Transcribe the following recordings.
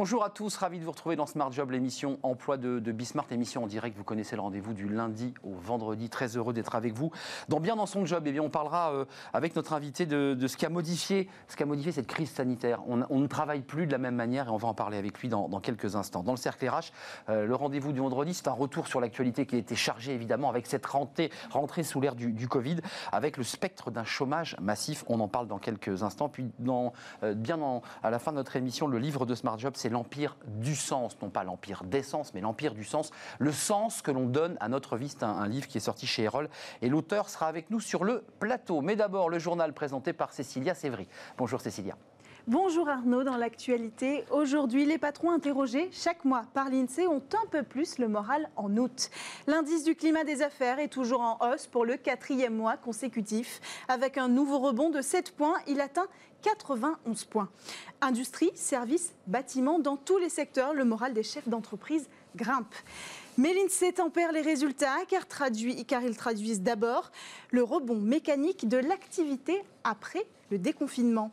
Bonjour à tous, ravi de vous retrouver dans Smart Job, l'émission emploi de, de Bismart, émission en direct. Vous connaissez le rendez-vous du lundi au vendredi. Très heureux d'être avec vous. Dans Bien dans son job, eh bien, on parlera euh, avec notre invité de, ce qui a modifié, ce modifié cette crise sanitaire. On, ne travaille plus de la même manière et on va en parler avec lui dans, quelques instants. Dans le cercle RH, euh, le rendez-vous du vendredi, c'est un retour sur l'actualité qui a été chargé évidemment avec cette rentrée, sous l'ère du, Covid, avec le spectre d'un chômage massif. On en parle dans quelques instants. Puis dans, euh, bien à la fin de notre émission, le livre de Smart Job, c'est l'empire du sens, non pas l'empire d'essence, mais l'empire du sens, le sens que l'on donne à notre vie. C'est un, un livre qui est sorti chez Erol et l'auteur sera avec nous sur le plateau. Mais d'abord, le journal présenté par Cécilia Sévry. Bonjour Cécilia. Bonjour Arnaud, dans l'actualité, aujourd'hui les patrons interrogés chaque mois par l'INSEE ont un peu plus le moral en août. L'indice du climat des affaires est toujours en hausse pour le quatrième mois consécutif. Avec un nouveau rebond de 7 points, il atteint 91 points. Industrie, services, bâtiments, dans tous les secteurs, le moral des chefs d'entreprise grimpe. Mais l'INSEE tempère les résultats car, traduit, car ils traduisent d'abord le rebond mécanique de l'activité après le déconfinement.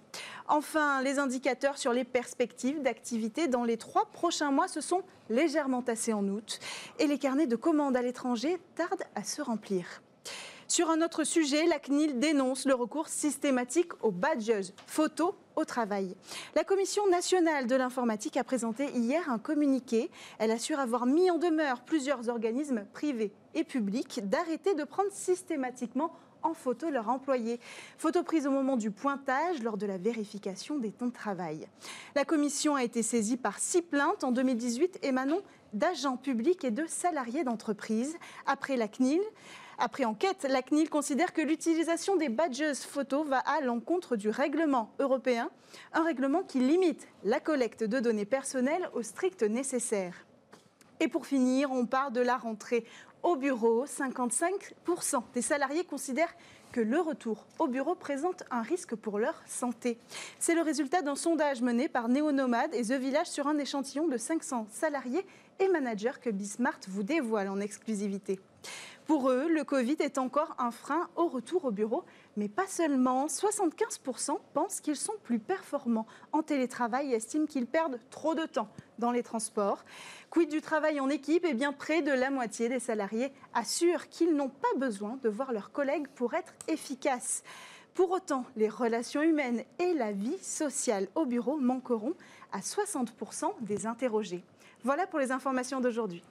Enfin, les indicateurs sur les perspectives d'activité dans les trois prochains mois se sont légèrement tassés en août et les carnets de commandes à l'étranger tardent à se remplir. Sur un autre sujet, la CNIL dénonce le recours systématique aux badges photos au travail. La Commission nationale de l'informatique a présenté hier un communiqué. Elle assure avoir mis en demeure plusieurs organismes privés et publics d'arrêter de prendre systématiquement en photo leurs employés. Photo prise au moment du pointage lors de la vérification des temps de travail. La commission a été saisie par six plaintes en 2018 émanant d'agents publics et de salariés d'entreprises. Après la après enquête, la CNIL considère que l'utilisation des badges photos va à l'encontre du règlement européen, un règlement qui limite la collecte de données personnelles au strict nécessaire. Et pour finir, on part de la rentrée au bureau. 55% des salariés considèrent que le retour au bureau présente un risque pour leur santé. C'est le résultat d'un sondage mené par Néonomade et The Village sur un échantillon de 500 salariés et managers que Bismart vous dévoile en exclusivité. Pour eux, le Covid est encore un frein au retour au bureau, mais pas seulement. 75% pensent qu'ils sont plus performants en télétravail et estiment qu'ils perdent trop de temps dans les transports. Quid du travail en équipe? Eh bien, près de la moitié des salariés assurent qu'ils n'ont pas besoin de voir leurs collègues pour être efficaces. Pour autant, les relations humaines et la vie sociale au bureau manqueront à 60% des interrogés. Voilà pour les informations d'aujourd'hui.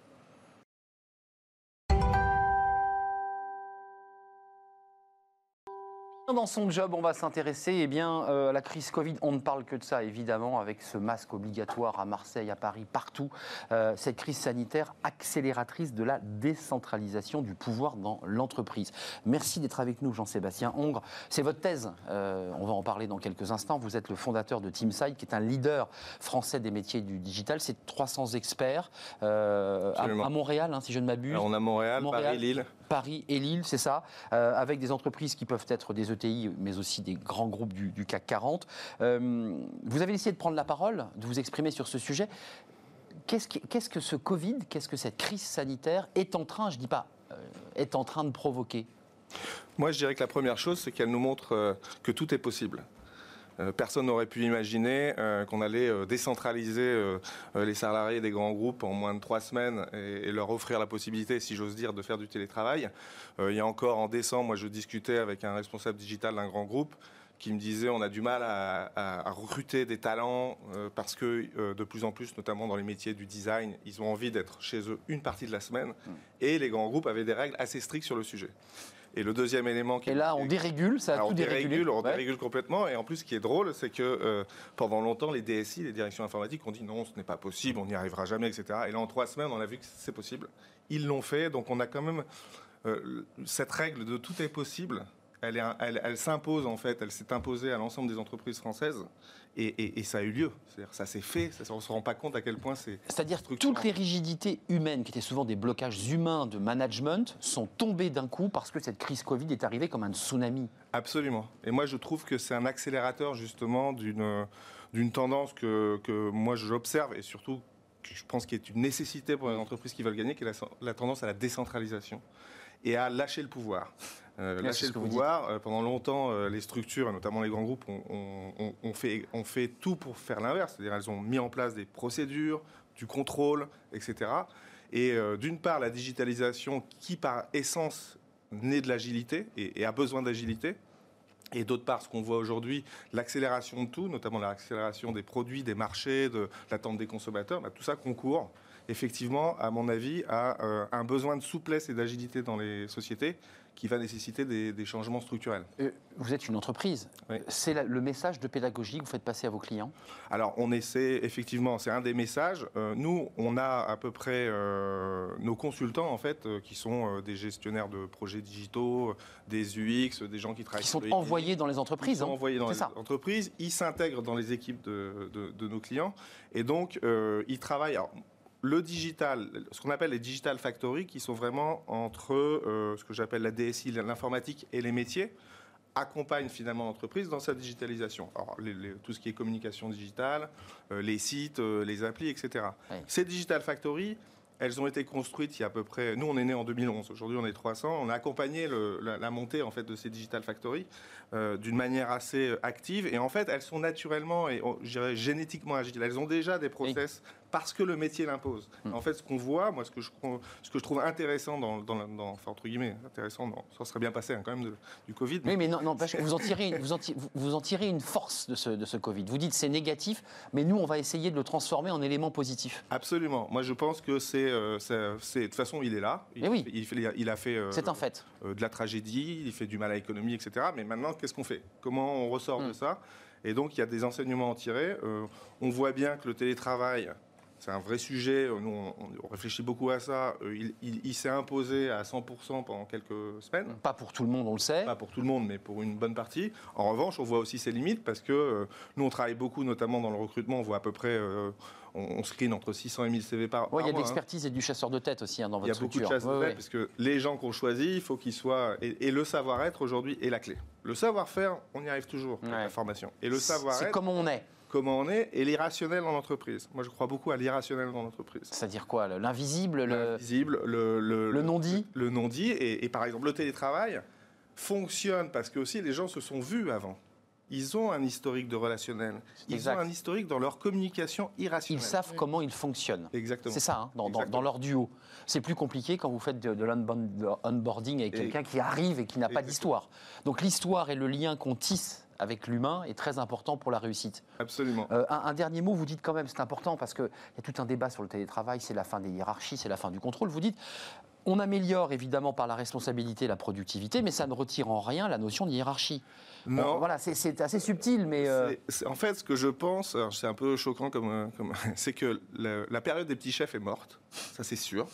Dans son job, on va s'intéresser eh bien, euh, à la crise Covid. On ne parle que de ça, évidemment, avec ce masque obligatoire à Marseille, à Paris, partout. Euh, cette crise sanitaire accélératrice de la décentralisation du pouvoir dans l'entreprise. Merci d'être avec nous, Jean-Sébastien Hongre. C'est votre thèse. Euh, on va en parler dans quelques instants. Vous êtes le fondateur de Teamside, qui est un leader français des métiers du digital. C'est 300 experts à, à, Montréal, hein, si je ne m'abuse. On a Montréal, Montréal Paris, Lille. Paris et Lille, c'est ça, avec des entreprises qui peuvent être des ETI, mais aussi des grands groupes du, CAC 40. Euh, vous avez essayé de prendre la parole, de vous exprimer sur ce sujet. Qu'est-ce que, ce Covid, qu'est-ce que cette crise sanitaire est en train, je ne dis pas, euh, est en train de provoquer? Moi, je dirais que la première chose, c'est qu'elle nous montre euh, que tout est possible. Euh, personne n'aurait pu imaginer euh, qu'on allait euh, décentraliser les salariés des grands groupes en moins de trois semaines et, leur offrir la possibilité, si j'ose dire, de faire du télétravail. il y a encore en décembre, moi je discutais avec un responsable digital d'un grand groupe qui me disait on a du mal à, à, à recruter des talents euh, parce que euh, de plus en plus, notamment dans les métiers du design, ils ont envie d'être chez eux une partie de la semaine. Mmh. Et les grands groupes avaient des règles assez strictes sur le sujet. Et le deuxième élément qui Et là, on dérégule, ça a Alors, tout on dérégule, dérégulé. on Ouais. dérégule complètement. Et en plus, ce qui est drôle, c'est que euh, pendant longtemps, les DSI, les directions informatiques, ont dit non, ce n'est pas possible, on n'y arrivera jamais, etc. Et là, en trois semaines, on a vu que c'est possible. Ils l'ont fait, donc on a quand même euh, cette règle de tout est possible. Elle, elle- elle s'impose en fait, elle s'est imposée à l'ensemble des entreprises françaises et, et- et ça a eu lieu. Ça s'est fait, ça, on ne se rend pas compte à quel point c'est. C'est-à-dire que toutes les rigidités humaines, qui étaient souvent des blocages humains de management, sont tombées d'un coup parce que cette crise Covid est arrivée comme un tsunami. Absolument. Et moi, je trouve que c'est un accélérateur justement d'une tendance que, que moi j'observe et surtout que je pense qu'il est une nécessité pour les entreprises qui veulent gagner, qui est la, la tendance à la décentralisation et à lâcher le pouvoir. Euh, lâcher le pouvoir. Euh, pendant longtemps, euh, les structures, notamment les grands groupes, ont, fait, tout pour faire l'inverse. C'est-à-dire elles ont mis en place des procédures, du contrôle, etc. Et d'une part, la digitalisation qui, par essence, naît de l'agilité et, a besoin d'agilité. Et d'autre part, ce qu'on voit aujourd'hui, l'accélération de tout, notamment l'accélération des produits, des marchés, de l'attente des consommateurs, bah, tout ça concourt effectivement, à mon avis, à un besoin de souplesse et d'agilité dans les sociétés qui va nécessiter des, changements structurels. Euh, vous êtes une entreprise. C'est le message de pédagogie que vous faites passer à vos clients? Alors, on essaie, effectivement, c'est un des messages. Euh, nous, on a à peu près euh, nos consultants, en fait, qui sont des gestionnaires de projets digitaux, des UX, des gens qui travaillent... Qui sont envoyés dans les entreprises. Ils sont hein. envoyés dans les entreprises. Ils s'intègrent dans les équipes de, de, nos clients. Et donc, ils travaillent le digital, ce qu'on appelle les digital factories, qui sont vraiment entre euh, ce que j'appelle la DSI, l'informatique et les métiers, accompagnent finalement l'entreprise dans sa digitalisation. Alors, tout ce qui est communication digitale, euh, les sites, euh, les applis, etc. Ces digital factories, elles ont été construites il y a à peu près. Nous, on est né en 2011. Aujourd'hui, on est 300. On a accompagné la, montée en fait de ces digital factories d'une manière assez active. Et en fait, elles sont naturellement et génétiquement agiles. Elles ont déjà des process parce que le métier l'impose. Hmm. En fait, ce qu'on voit, moi, ce que je, ce que je trouve intéressant dans, dans, dans enfin, entre guillemets, intéressant, ça serait bien passé hein, quand même du Covid. Mais... Oui, mais non, non parce que vous en tirez, vous en, vous en tirez une force de ce, de ce Covid. Vous dites c'est négatif, mais nous, on va essayer de le transformer en élément positif. Absolument. Moi, je pense que c'est, euh, de toute façon, il est là. Il, oui. il, il a fait. Euh, c'est un fait. Euh, de la tragédie, il fait du mal à l'économie, etc. Mais maintenant, qu'est-ce qu'on fait? Comment on ressort de hmm. ça? Et donc, il y a des enseignements à en tirer. on voit bien que le télétravail, c'est un vrai sujet. Nous, on, réfléchit beaucoup à ça. Euh, il, s'est imposé à 100% pendant quelques semaines. Pas pour tout le monde, on le sait. Pas pour tout le monde, mais pour une bonne partie. En revanche, on voit aussi ses limites parce que euh, nous, on travaille beaucoup, notamment dans le recrutement. On voit à peu près, euh, on, screen entre 600 et 1000 CV par, Oui, il y a de hein. l'expertise et du chasseur de tête aussi hein, dans votre structure. Il y a beaucoup de chasseurs de tête parce que les gens qu'on choisit, il faut qu'ils soient. Et, le savoir-être aujourd'hui est la clé. Le savoir-faire, on y arrive toujours avec la formation. Et le savoir-être. C'est comme on est comment on est et l'irrationnel dans l'entreprise. Moi, je crois beaucoup à l'irrationnel dans l'entreprise. C'est-à-dire quoi L'invisible le... le, le, non-dit Le non-dit. Et, par exemple, le télétravail fonctionne parce que aussi les gens se sont vus avant. Ils ont un historique de relationnel. Ils ont un historique dans leur communication irrationnelle. Ils savent comment ils fonctionnent. Exactement. C'est ça, hein, dans, leur duo. C'est plus compliqué quand vous faites de, l'onboarding avec quelqu'un qui arrive et qui n'a pas d'histoire. Donc l'histoire et le lien qu'on tisse avec l'humain est très important pour la réussite. Absolument. Euh, un, dernier mot, vous dites quand même, c'est important parce qu'il y a tout un débat sur le télétravail, c'est la fin des hiérarchies, c'est la fin du contrôle. Vous dites, on améliore évidemment par la responsabilité la productivité, mais ça ne retire en rien la notion de hiérarchie. Non. voilà, c'est assez subtil, mais. Euh, en fait, ce que je pense, c'est un peu choquant comme. Euh, comme c'est que la, période des petits chefs est morte, ça c'est sûr.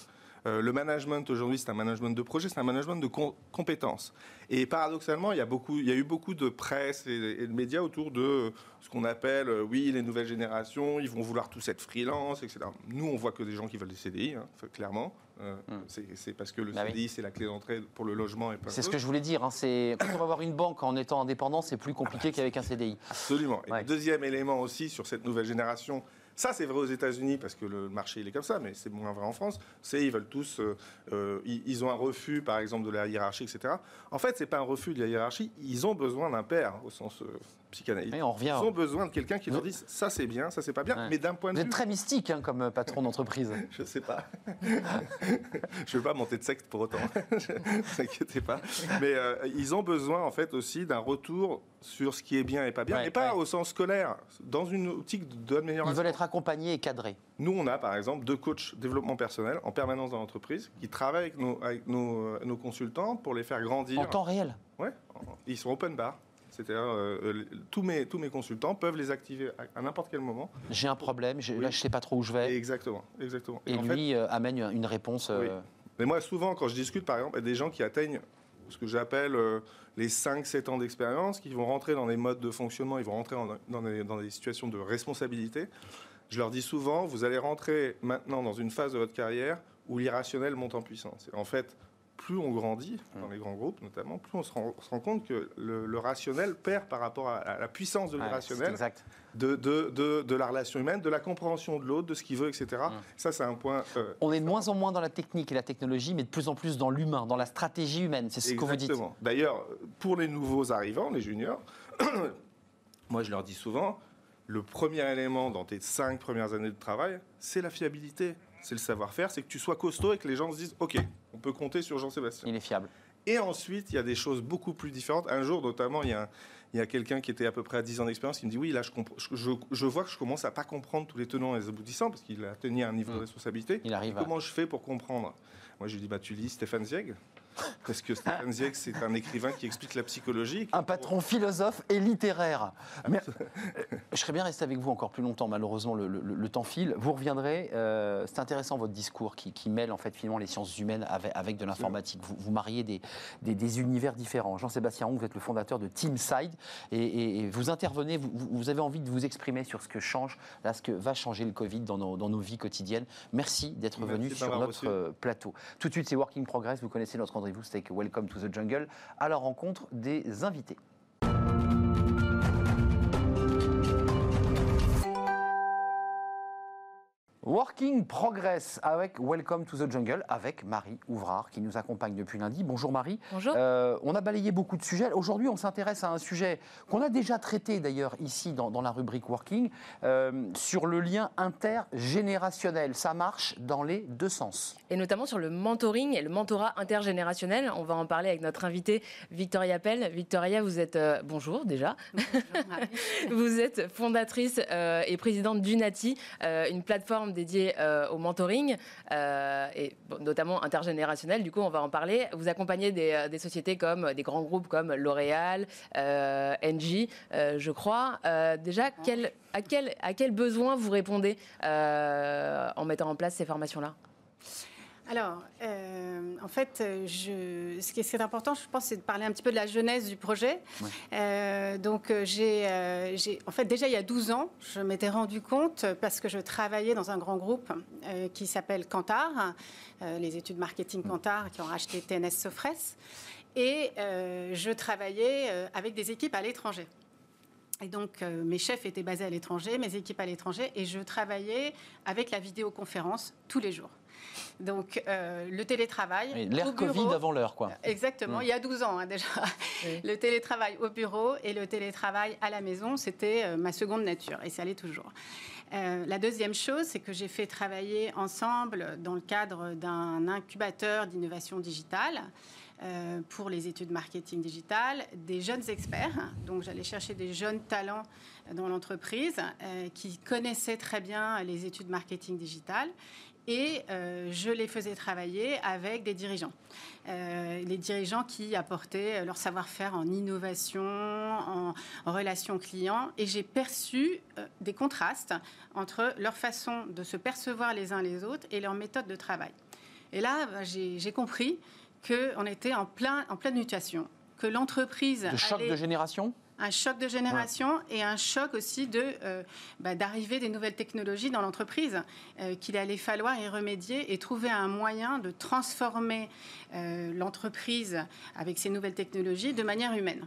Euh, le management aujourd'hui, c'est un management de projet, c'est un management de compétences. Et paradoxalement, il y, a beaucoup, il y a eu beaucoup de presse et, de médias autour de ce qu'on appelle, euh, oui, les nouvelles générations, ils vont vouloir tous être freelance, etc. Nous, on voit que des gens qui veulent des CDI, hein, clairement. Euh, hmm. C'est parce que le bah CDI, c'est la clé d'entrée pour le logement. C'est ce que je voulais dire. Hein, quand on va avoir une banque en étant indépendant, c'est plus compliqué ah, qu'avec un CDI. Absolument. Et deuxième élément aussi sur cette nouvelle génération, ça, c'est vrai aux États-Unis parce que le marché il est comme ça, mais c'est moins vrai en France. C'est ils veulent tous, euh, euh, ils, ont un refus, par exemple, de la hiérarchie, etc. En fait, c'est pas un refus de la hiérarchie. Ils ont besoin d'un père au sens euh, psychanalytique. on revient ils ont besoin de quelqu'un qui leur dise ça c'est bien, ça c'est pas bien, mais d'un point de Vous êtes très mystique hein, comme patron d'entreprise. je sais pas. je veux pas monter de secte pour autant. ne inquiétez pas. Mais ils ont besoin en fait aussi d'un retour sur ce qui est bien et pas bien, mais pas au sens scolaire, dans une optique d'amélioration. Ils veulent être accompagnés et cadrés. Nous, on a par exemple deux coachs développement personnel en permanence dans l'entreprise qui travaillent avec nos, avec nos, nos, consultants pour les faire grandir. En temps réel Oui, ils sont open bar. C'est-à-dire, euh, tous, mes, tous mes consultants peuvent les activer à, n'importe quel moment. J'ai un problème, là je ne sais pas trop où je vais. Exactement, exactement. Et, lui euh, amène une réponse. Euh, Mais moi, souvent, quand je discute, par exemple, il y a des gens qui atteignent ce que j'appelle les 5-7 ans d'expérience, qui vont rentrer dans des modes de fonctionnement, ils vont rentrer dans, des, dans des situations de responsabilité. Je leur dis souvent, vous allez rentrer maintenant dans une phase de votre carrière où l'irrationnel monte en puissance. Et en fait, plus on grandit, dans les grands groupes notamment, plus on se rend, se rend compte que le, le rationnel perd par rapport à, à la puissance de l'irrationnel, exact. de, de, de, de la relation humaine, de la compréhension de l'autre, de ce qu'il veut, etc. Ça, c'est un point. euh, On est de moins en moins dans la technique et la technologie, mais de plus en plus dans l'humain, dans la stratégie humaine. C'est ce que vous dites. Exactement. D'ailleurs, pour les nouveaux arrivants, les juniors, moi je leur dis souvent, le premier élément dans tes cinq premières années de travail, c'est la fiabilité, c'est le savoir-faire, c'est que tu sois costaud et que les gens se disent, ok, on peut compter sur Jean-Sébastien. Il est fiable. Et ensuite, il y a des choses beaucoup plus différentes. Un jour, notamment, il y a, quelqu'un qui était à peu près à 10 ans d'expérience qui me dit Oui, là, je, je, je- vois que je commence à pas comprendre tous les tenants et les aboutissants parce qu'il a tenu un niveau de responsabilité. Il arrive à- Comment je fais pour comprendre? Moi, je lui dis bah, Tu lis Stéphane Zieg parce que Stéphane Zieg, c'est un écrivain qui explique la psychologie. Un patron philosophe et littéraire. Mais, euh, je serais bien resté avec vous encore plus longtemps, malheureusement, le, le- le temps file. Vous reviendrez. euh, c'est intéressant votre discours qui, qui mêle en fait finalement les sciences humaines avec, avec de l'informatique. Vous, vous mariez des, des- des univers différents. Jean-Sébastien Hong, vous êtes le fondateur de Teamside et, et- et vous intervenez, vous, avez envie de vous exprimer sur ce que change, là, ce que va changer le Covid dans nos, dans nos vies quotidiennes. Merci d'être venu sur notre reçu. euh, plateau. Tout de suite, c'est Working Progress. Vous connaissez notre Welcome to the Jungle, à la rencontre des invités. Working Progress avec Welcome to the Jungle avec Marie Ouvrard qui nous accompagne depuis lundi. Bonjour Marie. Bonjour. Euh, on a balayé beaucoup de sujets. Aujourd'hui, on s'intéresse à un sujet qu'on a déjà traité d'ailleurs ici dans, dans la rubrique Working euh, sur le lien intergénérationnel. Ça marche dans les deux sens. Et notamment sur le mentoring et le mentorat intergénérationnel. On va en parler avec notre invitée Victoria Pell. Victoria, vous êtes, euh, bonjour déjà, vous êtes fondatrice euh, et présidente d'Unati, euh, une plateforme dédiée euh, au mentoring, euh, et bon, notamment intergénérationnel. Du coup, on va en parler. Vous accompagnez des, euh, des sociétés comme des grands groupes comme L'Oréal, euh, Engie, je crois. Déjà, quel, à, quel, à quel besoin vous répondez en mettant en place ces formations-là? Alors, euh, en fait, je, ce, qui est, important, je pense, c'est de parler un petit peu de la jeunesse du projet. Ouais. Euh, donc, euh, j'ai, euh, en fait, déjà il y a 12 ans, je m'étais rendu compte, parce que je travaillais dans un grand groupe qui s'appelle Kantar, euh, les études marketing Kantar, qui ont racheté TNS Sofres, et je travaillais avec des équipes à l'étranger. Et donc, euh, mes chefs étaient basés à l'étranger, mes équipes à l'étranger, et je travaillais avec la vidéoconférence tous les jours. Donc, euh, le télétravail. L'ère bureau- Covid avant l'heure, quoi. Exactement, Mm. il y a 12 ans hein, déjà. Oui. Le télétravail au bureau et le télétravail à la maison, c'était euh, ma seconde nature et ça l'est toujours. Euh, la deuxième chose, c'est que j'ai fait travailler ensemble dans le cadre d'un incubateur d'innovation digitale. euh, pour les études marketing digital, des jeunes experts. Donc, j'allais chercher des jeunes talents dans l'entreprise euh, qui connaissaient très bien les études marketing digital et euh, je les faisais travailler avec des dirigeants. Euh, les dirigeants qui apportaient leur savoir-faire en innovation, en, en relations clients. Et j'ai perçu euh, des contrastes entre leur façon de se percevoir les uns les autres et leur méthode de travail. Et là, bah, j'ai j'ai compris qu'on était en, plein, en pleine mutation, que l'entreprise De choc allait- de génération? Un choc de génération et un choc aussi de euh, bah, d'arrivée des nouvelles technologies dans l'entreprise, euh, qu'il allait falloir y remédier et trouver un moyen de transformer euh, l'entreprise avec ces nouvelles technologies de manière humaine.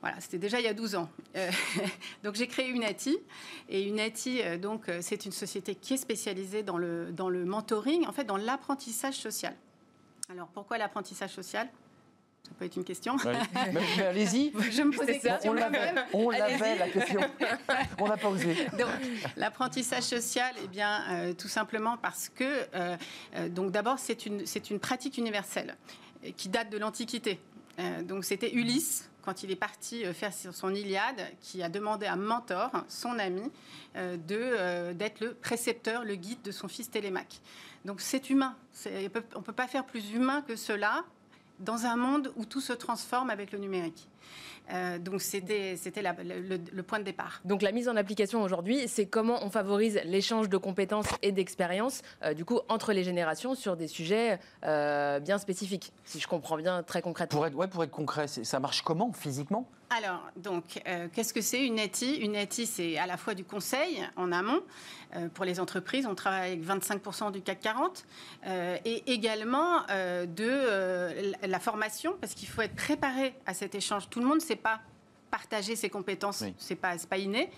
Voilà, c'était déjà il y a 12 ans. Euh, donc j'ai créé Unati. Et Unati, donc, c'est une société qui est spécialisée dans le, dans le mentoring, en fait, dans l'apprentissage social. Alors pourquoi l'apprentissage social? Ça peut être une question. Ouais. mais, mais allez-y. Je me C'est ça. On l'avait, on l'avait la question. On n'a pas osé. Donc, l'apprentissage social, eh bien, euh, tout simplement parce que, euh, euh, donc d'abord, c'est une, c'est une pratique universelle qui date de l'Antiquité. Euh, donc, c'était Ulysse, quand il est parti euh, faire son Iliade, qui a demandé à Mentor, son ami, euh, de, euh, d'être le précepteur, le guide de son fils Télémaque. Donc, c'est humain. C'est- on ne peut pas faire plus humain que cela dans un monde où tout se transforme avec le numérique. Euh, donc, c'était, le- le- point de départ. Donc la mise en application aujourd'hui, c'est comment on favorise l'échange de compétences et d'expériences, euh, du coup, entre les générations sur des sujets euh, bien spécifiques, si je comprends bien très concrètement. Pour être, ouais, pour être concret, c'est- ça marche comment physiquement? Alors, donc, qu'est-ce que c'est une ETI Une ETI, c'est à la fois du conseil en amont pour les entreprises. On travaille avec 25% du CAC 40 et également de la formation parce qu'il faut être préparé à cet échange. Tout le monde ne sait pas partager ses compétences, c'est pas, pas inné.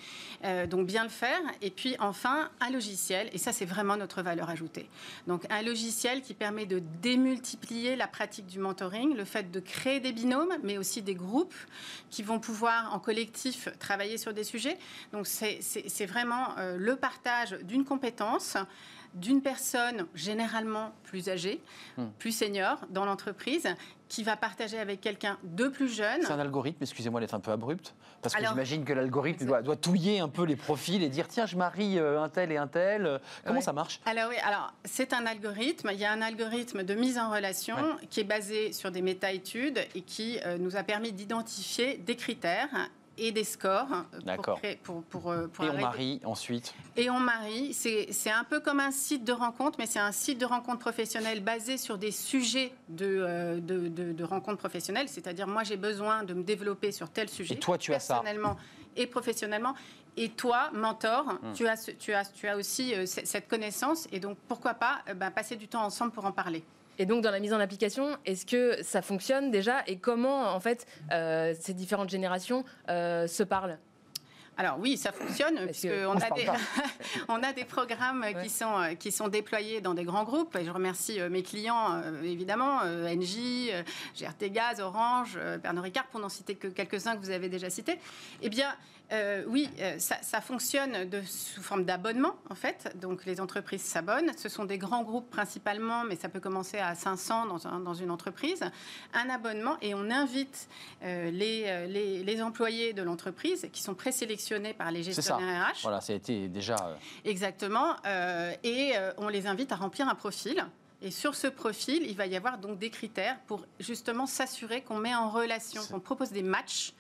Euh, donc bien le faire. Et puis enfin, un logiciel, et ça c'est vraiment notre valeur ajoutée. Donc un logiciel qui permet de démultiplier la pratique du mentoring, le fait de créer des binômes, mais aussi des groupes qui vont pouvoir en collectif travailler sur des sujets. Donc c'est vraiment euh, le partage d'une compétence d'une personne généralement plus âgée, hmm. plus senior dans l'entreprise, qui va partager avec quelqu'un de plus jeune. C'est un algorithme, excusez-moi d'être un peu abrupte, parce que j'imagine que l'algorithme doit, doit, touiller un peu les profils et dire tiens, je marie euh, un tel et un tel. Comment ça marche? Alors oui, alors c'est un algorithme. Il y a un algorithme de mise en relation qui est basé sur des méta-études et qui euh, nous a permis d'identifier des critères et des scores. D'accord. Pour, pour, euh, pour, et on marie ensuite Et on marie. C'est un peu comme un site de rencontre, mais c'est un site de rencontre professionnelle basé sur des sujets de, euh, de, de, rencontre professionnelle. C'est-à-dire, moi, j'ai besoin de me développer sur tel sujet. Et toi, tu as ça Personnellement et professionnellement. Et toi, mentor, hmm. tu, as, tu, as, tu as aussi euh, cette connaissance. Et donc, pourquoi pas ben, passer du temps ensemble pour en parler et donc, dans la mise en application, est-ce que ça fonctionne déjà Et comment, en fait, euh, ces différentes générations euh, se parlent? Alors oui, ça fonctionne, puisqu'on a, des, on a des programmes qui, sont, euh, qui sont déployés dans des grands groupes. Et je remercie mes clients, évidemment, Engie, GRT Gaz, Orange, Pernod Ricard, pour n'en citer que quelques-uns que vous avez déjà cités. Eh bien, euh, oui, euh, ça, fonctionne de, sous forme d'abonnement, en fait. Donc, les entreprises s'abonnent. Ce sont des grands groupes principalement, mais ça peut commencer à 500 dans, une entreprise. Un abonnement, et on invite euh, les, les, employés de l'entreprise qui sont présélectionnés par les gestionnaires RH. Voilà, ça a été déjà. Exactement. et on les invite à remplir un profil. Et sur ce profil, il va y avoir donc des critères pour justement s'assurer qu'on met en relation, qu'on propose des matchs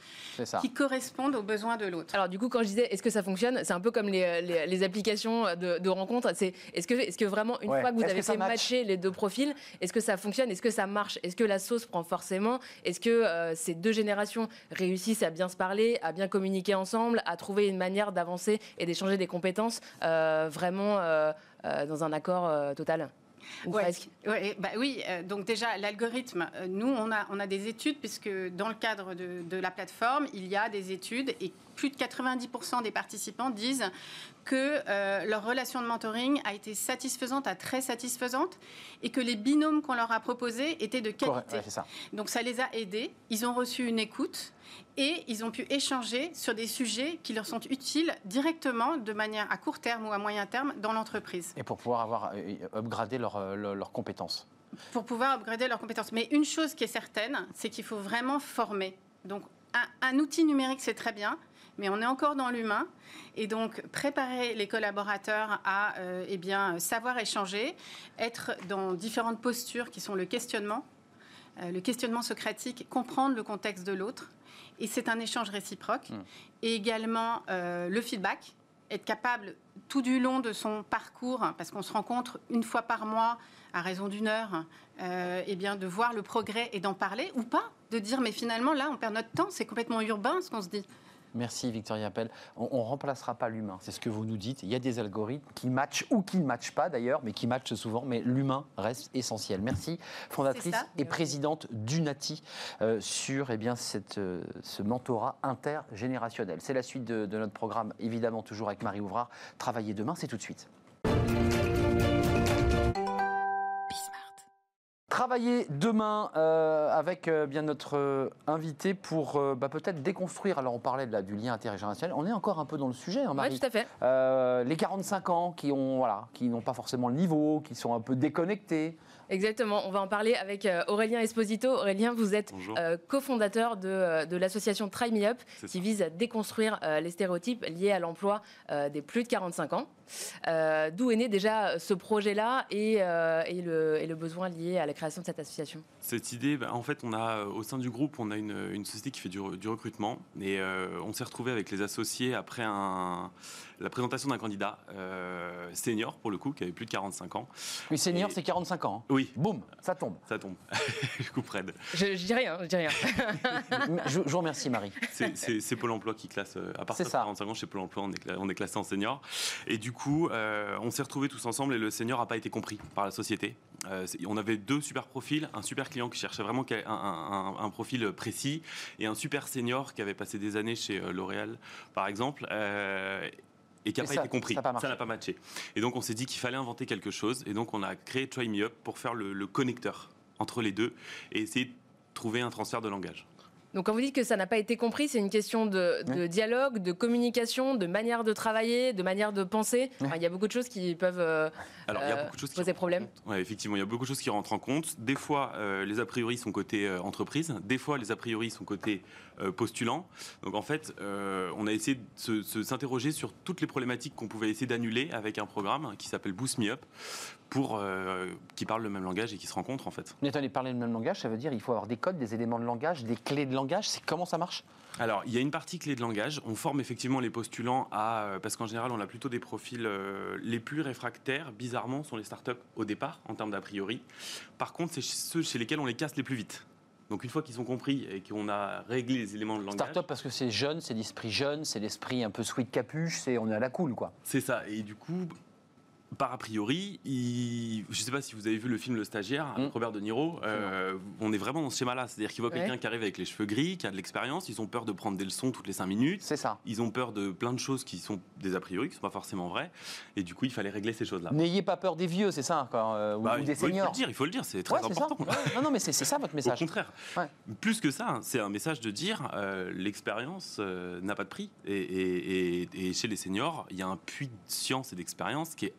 qui correspondent aux besoins de l'autre. Alors du coup, quand je disais est-ce que ça fonctionne, c'est un peu comme les, les, applications de, rencontres. C'est est-ce que, est-ce que vraiment une fois que vous avez fait matcher les deux profils, est-ce que ça fonctionne, est-ce que ça marche, est-ce que la sauce prend forcément, est-ce que euh, ces deux générations réussissent à bien se parler, à bien communiquer ensemble, à trouver une manière d'avancer et d'échanger des compétences euh, vraiment euh, dans un accord total? Bah oui, euh, donc déjà, l'algorithme, euh, nous, on a, on a des études, puisque dans le cadre de, de la plateforme, il y a des études et plus de 90% des participants disent que euh, leur relation de mentoring a été satisfaisante à très satisfaisante et que les binômes qu'on leur a proposés étaient de qualité. Donc ça les a aidés, ils ont reçu une écoute et ils ont pu échanger sur des sujets qui leur sont utiles directement de manière à court terme ou à moyen terme dans l'entreprise. Et pour pouvoir avoir euh, upgradé euh, leurs compétences. Pour pouvoir upgrader leurs compétences. Mais une chose qui est certaine, c'est qu'il faut vraiment former. Donc un outil numérique, c'est très bien, mais on est encore dans l'humain. Et donc, préparer les collaborateurs à euh, eh bien, savoir échanger, être dans différentes postures qui sont le questionnement, euh, le questionnement socratique, comprendre le contexte de l'autre. Et c'est un échange réciproque. Hmm. Et également euh, le feedback, être capable tout du long de son parcours, parce qu'on se rencontre une fois par mois à raison d'une heure, eh bien de voir le progrès et d'en parler ou pas, de dire mais finalement là on perd notre temps, c'est complètement urbain ce qu'on se dit. Merci Victoria Appel. On ne remplacera pas l'humain, c'est ce que vous nous dites. Il y a des algorithmes qui matchent ou qui ne matchent pas d'ailleurs, mais qui matchent souvent, mais l'humain reste essentiel. Merci, fondatrice et présidente d'Unati euh, sur eh bien, cette, euh, ce mentorat intergénérationnel. C'est la suite de, de notre programme, évidemment toujours avec Marie Ouvrard. Travailler demain, c'est tout de suite. Travailler demain euh, avec euh, bien notre euh, invité pour bah, peut-être déconstruire. Alors on parlait de la, du lien intergénérationnel. On est encore un peu dans le sujet, hein, Marie. Oui, tout à fait. les 45 ans qui ont voilà, qui n'ont pas forcément le niveau, qui sont un peu déconnectés. Exactement, on va en parler avec Aurélien Esposito. Aurélien, vous êtes cofondateur de, de l'association Try Me Up, qui vise à déconstruire les stéréotypes liés à l'emploi des plus de 45 ans. Euh, d'où est né déjà ce projet-là et, euh, et, le, et, le, besoin lié à la création de cette association Cette idée, bah, en fait, on a au sein du groupe, on a une, une société qui fait du, du recrutement et euh, on s'est retrouvé avec les associés après un, la présentation d'un candidat senior pour le coup qui avait plus de 45 ans. Oui, senior, c'est 45 ans. Hein. Oui. Boum, ça tombe. Ça tombe. je coupe raide. Je, je dis rien, je dis rien. je, je vous remercie, Marie. C'est Pôle emploi qui classe. À partir de ça. 45 ans, chez Pôle emploi, on est, cla- on est classé en senior. Et du coup, euh, on s'est retrouvés tous ensemble et le senior n'a pas été compris par la société. Euh, on avait deux super profils, un super client qui cherchait vraiment un, un- un- un profil précis et un super senior qui avait passé des années chez euh, L'Oréal, par exemple. euh, et qui n'a pas ça- été compris. ça n'a pas matché. Et donc on s'est dit qu'il fallait inventer quelque chose. Et donc on a créé Try Me Up pour faire le, le connecteur entre les deux et essayer de trouver un transfert de langage. Donc quand vous dites que ça n'a pas été compris, c'est une question de, de dialogue, de communication, de manière de travailler, de manière de penser. Enfin, il y a beaucoup de choses qui peuvent euh, Alors, il y a euh, beaucoup de choses qui poser rentrent en problème. Ouais, effectivement, il y a beaucoup de choses qui rentrent en compte. Des fois, euh, les a priori sont côté euh, entreprise. Des fois, les a priori sont côté euh, postulant. Donc, en fait, euh, on a essayé de s'interroger sur toutes les problématiques qu'on pouvait essayer d'annuler avec un programme qui s'appelle Boost Me Up, pour euh, qui parle le même langage et qui se rencontrent en fait. Mais attendez, parler le même langage, ça veut dire qu'il faut avoir des codes, des éléments de langage, des clés de langage. C'est comment ça marche? Alors, il y a une partie clé de langage. On forme effectivement les postulants à. euh, Parce qu'en général, on a plutôt des profils euh, les plus réfractaires, bizarrement, sont les startups au départ, en termes d'a priori. Par contre, c'est ceux chez lesquels on les casse les plus vite. Donc, une fois qu'ils ont compris et qu'on a réglé les éléments de langage. Start-up parce que c'est jeune, c'est l'esprit jeune, c'est l'esprit un peu sweet capuche, c'est on est à la cool quoi. C'est ça. Et du coup, par a priori, il- je ne sais pas si vous avez vu le film Le Stagiaire avec Mm. Robert De Niro. euh, on est vraiment dans ce schéma-là. C'est-à-dire qu'ils voient Ouais. quelqu'un qui arrive avec les cheveux gris, qui a de l'expérience. Ils ont peur de prendre des leçons toutes les cinq minutes. C'est ça. Ils ont peur de plein de choses qui sont des a priori, qui ne sont pas forcément vraies. Et du coup, il fallait régler ces choses-là. N'ayez pas peur des vieux, c'est ça, euh, ou, Bah, ou des faut, il faut seniors. le dire, il faut le dire, c'est très Ouais, important. Non, non, mais c'est ça votre Au message. contraire. Ouais. Plus que ça, c'est un message de dire euh, l'expérience euh, n'a pas de prix. Et, et- et- et chez les seniors, il y a un puits de science et d'expérience qui est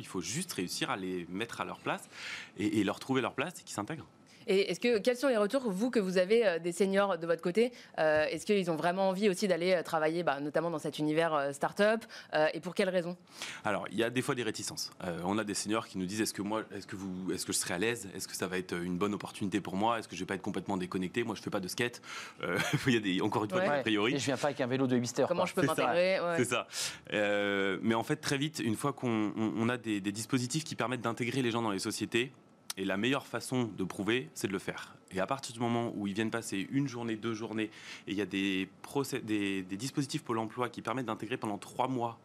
Il faut juste réussir à les mettre à leur place et, et leur trouver leur place et qu'ils s'intègrent. Et est-ce que quels sont les retours vous que vous avez euh, des seniors de votre côté Euh, Est-ce qu'ils ont vraiment envie aussi d'aller euh, travailler, bah, notamment dans cet univers euh, start-up Euh, Et pour quelles raisons? Alors, il y a des fois des réticences. Euh, on a des seniors qui nous disent est-ce que moi, est-ce que vous, est-ce que je serai à l'aise? Est-ce que ça va être une bonne opportunité pour moi? Est-ce que je vais pas être complètement déconnecté? Moi, je fais pas de skate. Euh, il y a des, encore une fois Ouais. a priori. Et je viens pas avec un vélo de 8 heures. Comment quoi. je peux C'est ça. m'intégrer? Ouais. C'est ça. Euh, mais en fait, très vite, une fois qu'on on- on a des, des dispositifs qui permettent d'intégrer les gens dans les sociétés, et la meilleure façon de prouver, c'est de le faire. Et à partir du moment où ils viennent passer une journée, deux journées, et il y a des, procé- des, des dispositifs Pôle emploi qui permettent d'intégrer pendant trois mois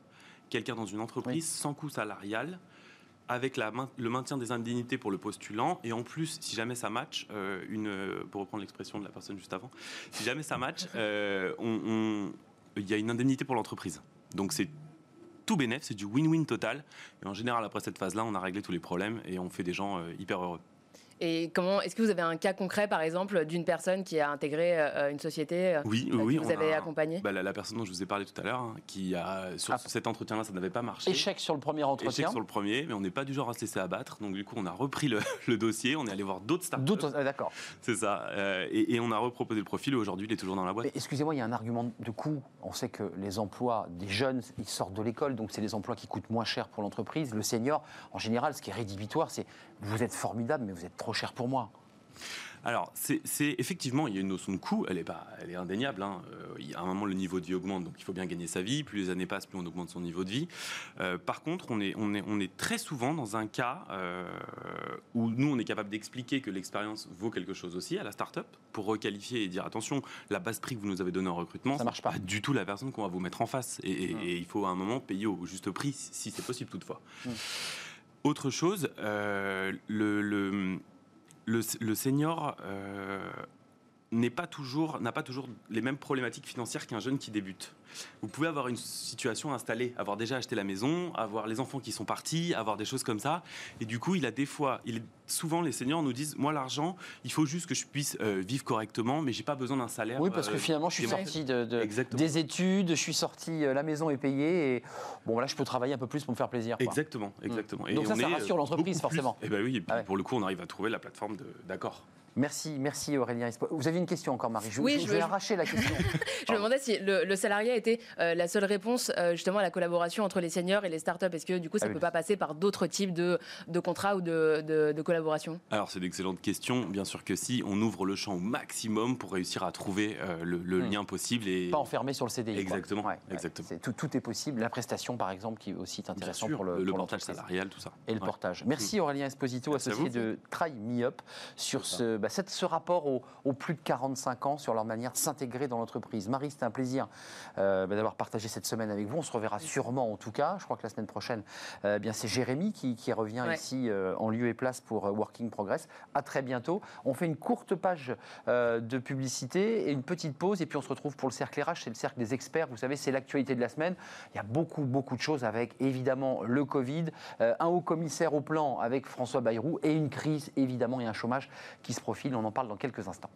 quelqu'un dans une entreprise sans coût salarial, avec la le maintien des indemnités pour le postulant, et en plus, si jamais ça match, euh, une, pour reprendre l'expression de la personne juste avant, si jamais ça match, euh, on- on- il y a une indemnité pour l'entreprise. Donc c'est tout bénéf, c'est du win-win total. Et en général, après cette phase-là, on a réglé tous les problèmes et on fait des gens euh, hyper heureux. Et comment Est-ce que vous avez un cas concret, par exemple, d'une personne qui a intégré euh, une société euh, Oui, que vous avez a- accompagné? Bah, la, la personne dont je vous ai parlé tout à l'heure, hein, qui a sur Ah. cet entretien-là, ça n'avait pas marché. Échec sur le premier entretien. Échec sur le premier, mais on n'est pas du genre à se laisser abattre. Donc du coup, on a repris le, le dossier, on est allé voir d'autres startups. D'autres, ah, d'accord. C'est ça. euh, et, et on a reproposé le profil. Et aujourd'hui, il est toujours dans la boîte. Mais Excusez-moi, il y a un argument de coût. On sait que les emplois des jeunes, ils sortent de l'école, donc c'est des emplois qui coûtent moins cher pour l'entreprise. Le senior, en général, ce qui est rédhibitoire, c'est vous êtes formidable, mais vous êtes trop cher pour moi. Alors, c'est effectivement, il y a une notion de coût, elle est, pas, elle est indéniable. hein. Euh, a un moment, le niveau de vie augmente, donc il faut bien gagner sa vie. Plus les années passent, plus on augmente son niveau de vie. Euh, par contre, on est, on, est, on est très souvent dans un cas euh, où nous, on est capable d'expliquer que l'expérience vaut quelque chose aussi à la start-up pour requalifier et dire attention, la base prix que vous nous avez donnée en recrutement, Ça marche pas. du tout la personne qu'on va vous mettre en face. Et, et- et il faut à un moment payer au juste prix, si c'est possible toutefois. Mm. Autre chose, euh, le, le, le, le senior n'est pas toujours, n'a pas toujours les mêmes problématiques financières qu'un jeune qui débute. Vous pouvez avoir une situation installée, avoir déjà acheté la maison, avoir les enfants qui sont partis, avoir des choses comme ça. Et du coup, il a des fois, il, souvent les seniors nous disent, moi l'argent, il faut juste que je puisse euh, vivre correctement, mais j'ai pas besoin d'un salaire. Oui, parce que euh, finalement, je suis sorti de, des études, je suis sorti, euh, la maison est payée, et bon, là, je peux travailler un peu plus pour me faire plaisir. quoi. Exactement, exactement. Donc ça, on ça est, rassure l'entreprise, forcément. Et ben oui, et puis Ah ouais. pour le coup, on arrive à trouver la plateforme d'accord. Merci, merci Aurélien. Vous avez une question encore, Marie je, Oui, je, vais arracher la question. je me demandais si le, le salariat était la seule réponse justement à la collaboration entre les seniors et les startups. Est-ce que du coup, ça ne ah peut pas passer par d'autres types de, de contrats ou de, de, collaboration? Alors, c'est une excellente question. Bien sûr que si, on ouvre le champ au maximum pour réussir à trouver le, hmm. lien possible. Et... Pas enfermé sur le CDI. Exactement. exactement. tout, tout, est possible. La prestation, par exemple, qui est aussi intéressant pour le, le portage salarial, tout ça. Et le portage. Merci Aurélien Esposito, associé de Try Me Up, sur ce, bah, ce rapport aux, plus de 45 ans, sur leur manière de s'intégrer dans l'entreprise. Marie, c'était un plaisir euh, bah, d'avoir partagé cette semaine avec vous. On se reverra sûrement, en tout cas. Je crois que la semaine prochaine, euh, bien c'est Jérémy qui, revient ici euh, en lieu et place pour Working Progress. À très bientôt. On fait une courte page de publicité et une petite pause, et puis on se retrouve pour le cercle RH. C'est le cercle des experts. Vous savez, c'est l'actualité de la semaine. Il y a beaucoup, beaucoup de choses avec évidemment le Covid, un haut commissaire au plan avec François Bayrou et une crise évidemment et un chômage qui se profile. On en parle dans quelques instants.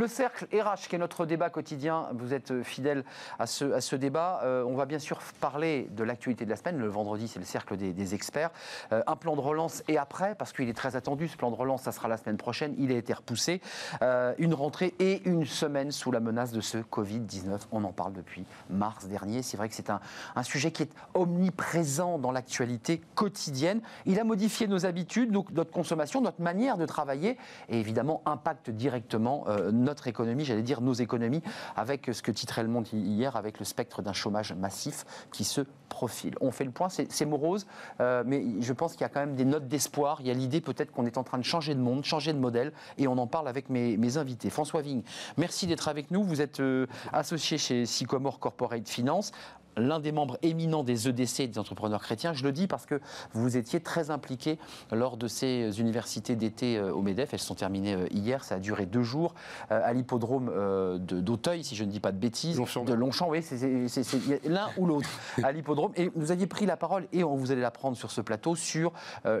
Le cercle RH, qui est notre débat quotidien, vous êtes fidèle à ce, débat. Euh, on va bien sûr parler de l'actualité de la semaine. Le vendredi, c'est le cercle des, experts. Euh, un plan de relance et après, parce qu'il est très attendu, ce plan de relance, ça sera la semaine prochaine. Il a été repoussé. Euh, une rentrée et une semaine sous la menace de ce Covid-19. On en parle depuis mars dernier. C'est vrai que c'est un, sujet qui est omniprésent dans l'actualité quotidienne. Il a modifié nos habitudes, notre consommation, notre manière de travailler et évidemment impacte directement notre économie, j'allais dire nos économies, avec ce que titrait Le Monde hier, avec le spectre d'un chômage massif qui se profile. On fait le point, c'est morose, euh, mais je pense qu'il y a quand même des notes d'espoir. Il y a l'idée peut-être qu'on est en train de changer de monde, changer de modèle, et on en parle avec mes, invités. François Vigne, merci d'être avec nous. Vous êtes euh, associé chez Sycomore Corporate Finance l'un des membres éminents des EDC, des entrepreneurs chrétiens. Je le dis parce que vous étiez très impliqué lors de ces universités d'été euh, au MEDEF. Elles sont terminées euh, hier, ça a duré deux jours, euh, à l'hippodrome d'Auteuil, si je ne dis pas de bêtises. De Longchamp, oui, c'est l'un ou l'autre, à l'hippodrome. Et vous aviez pris la parole, et on vous allez la prendre sur ce plateau, sur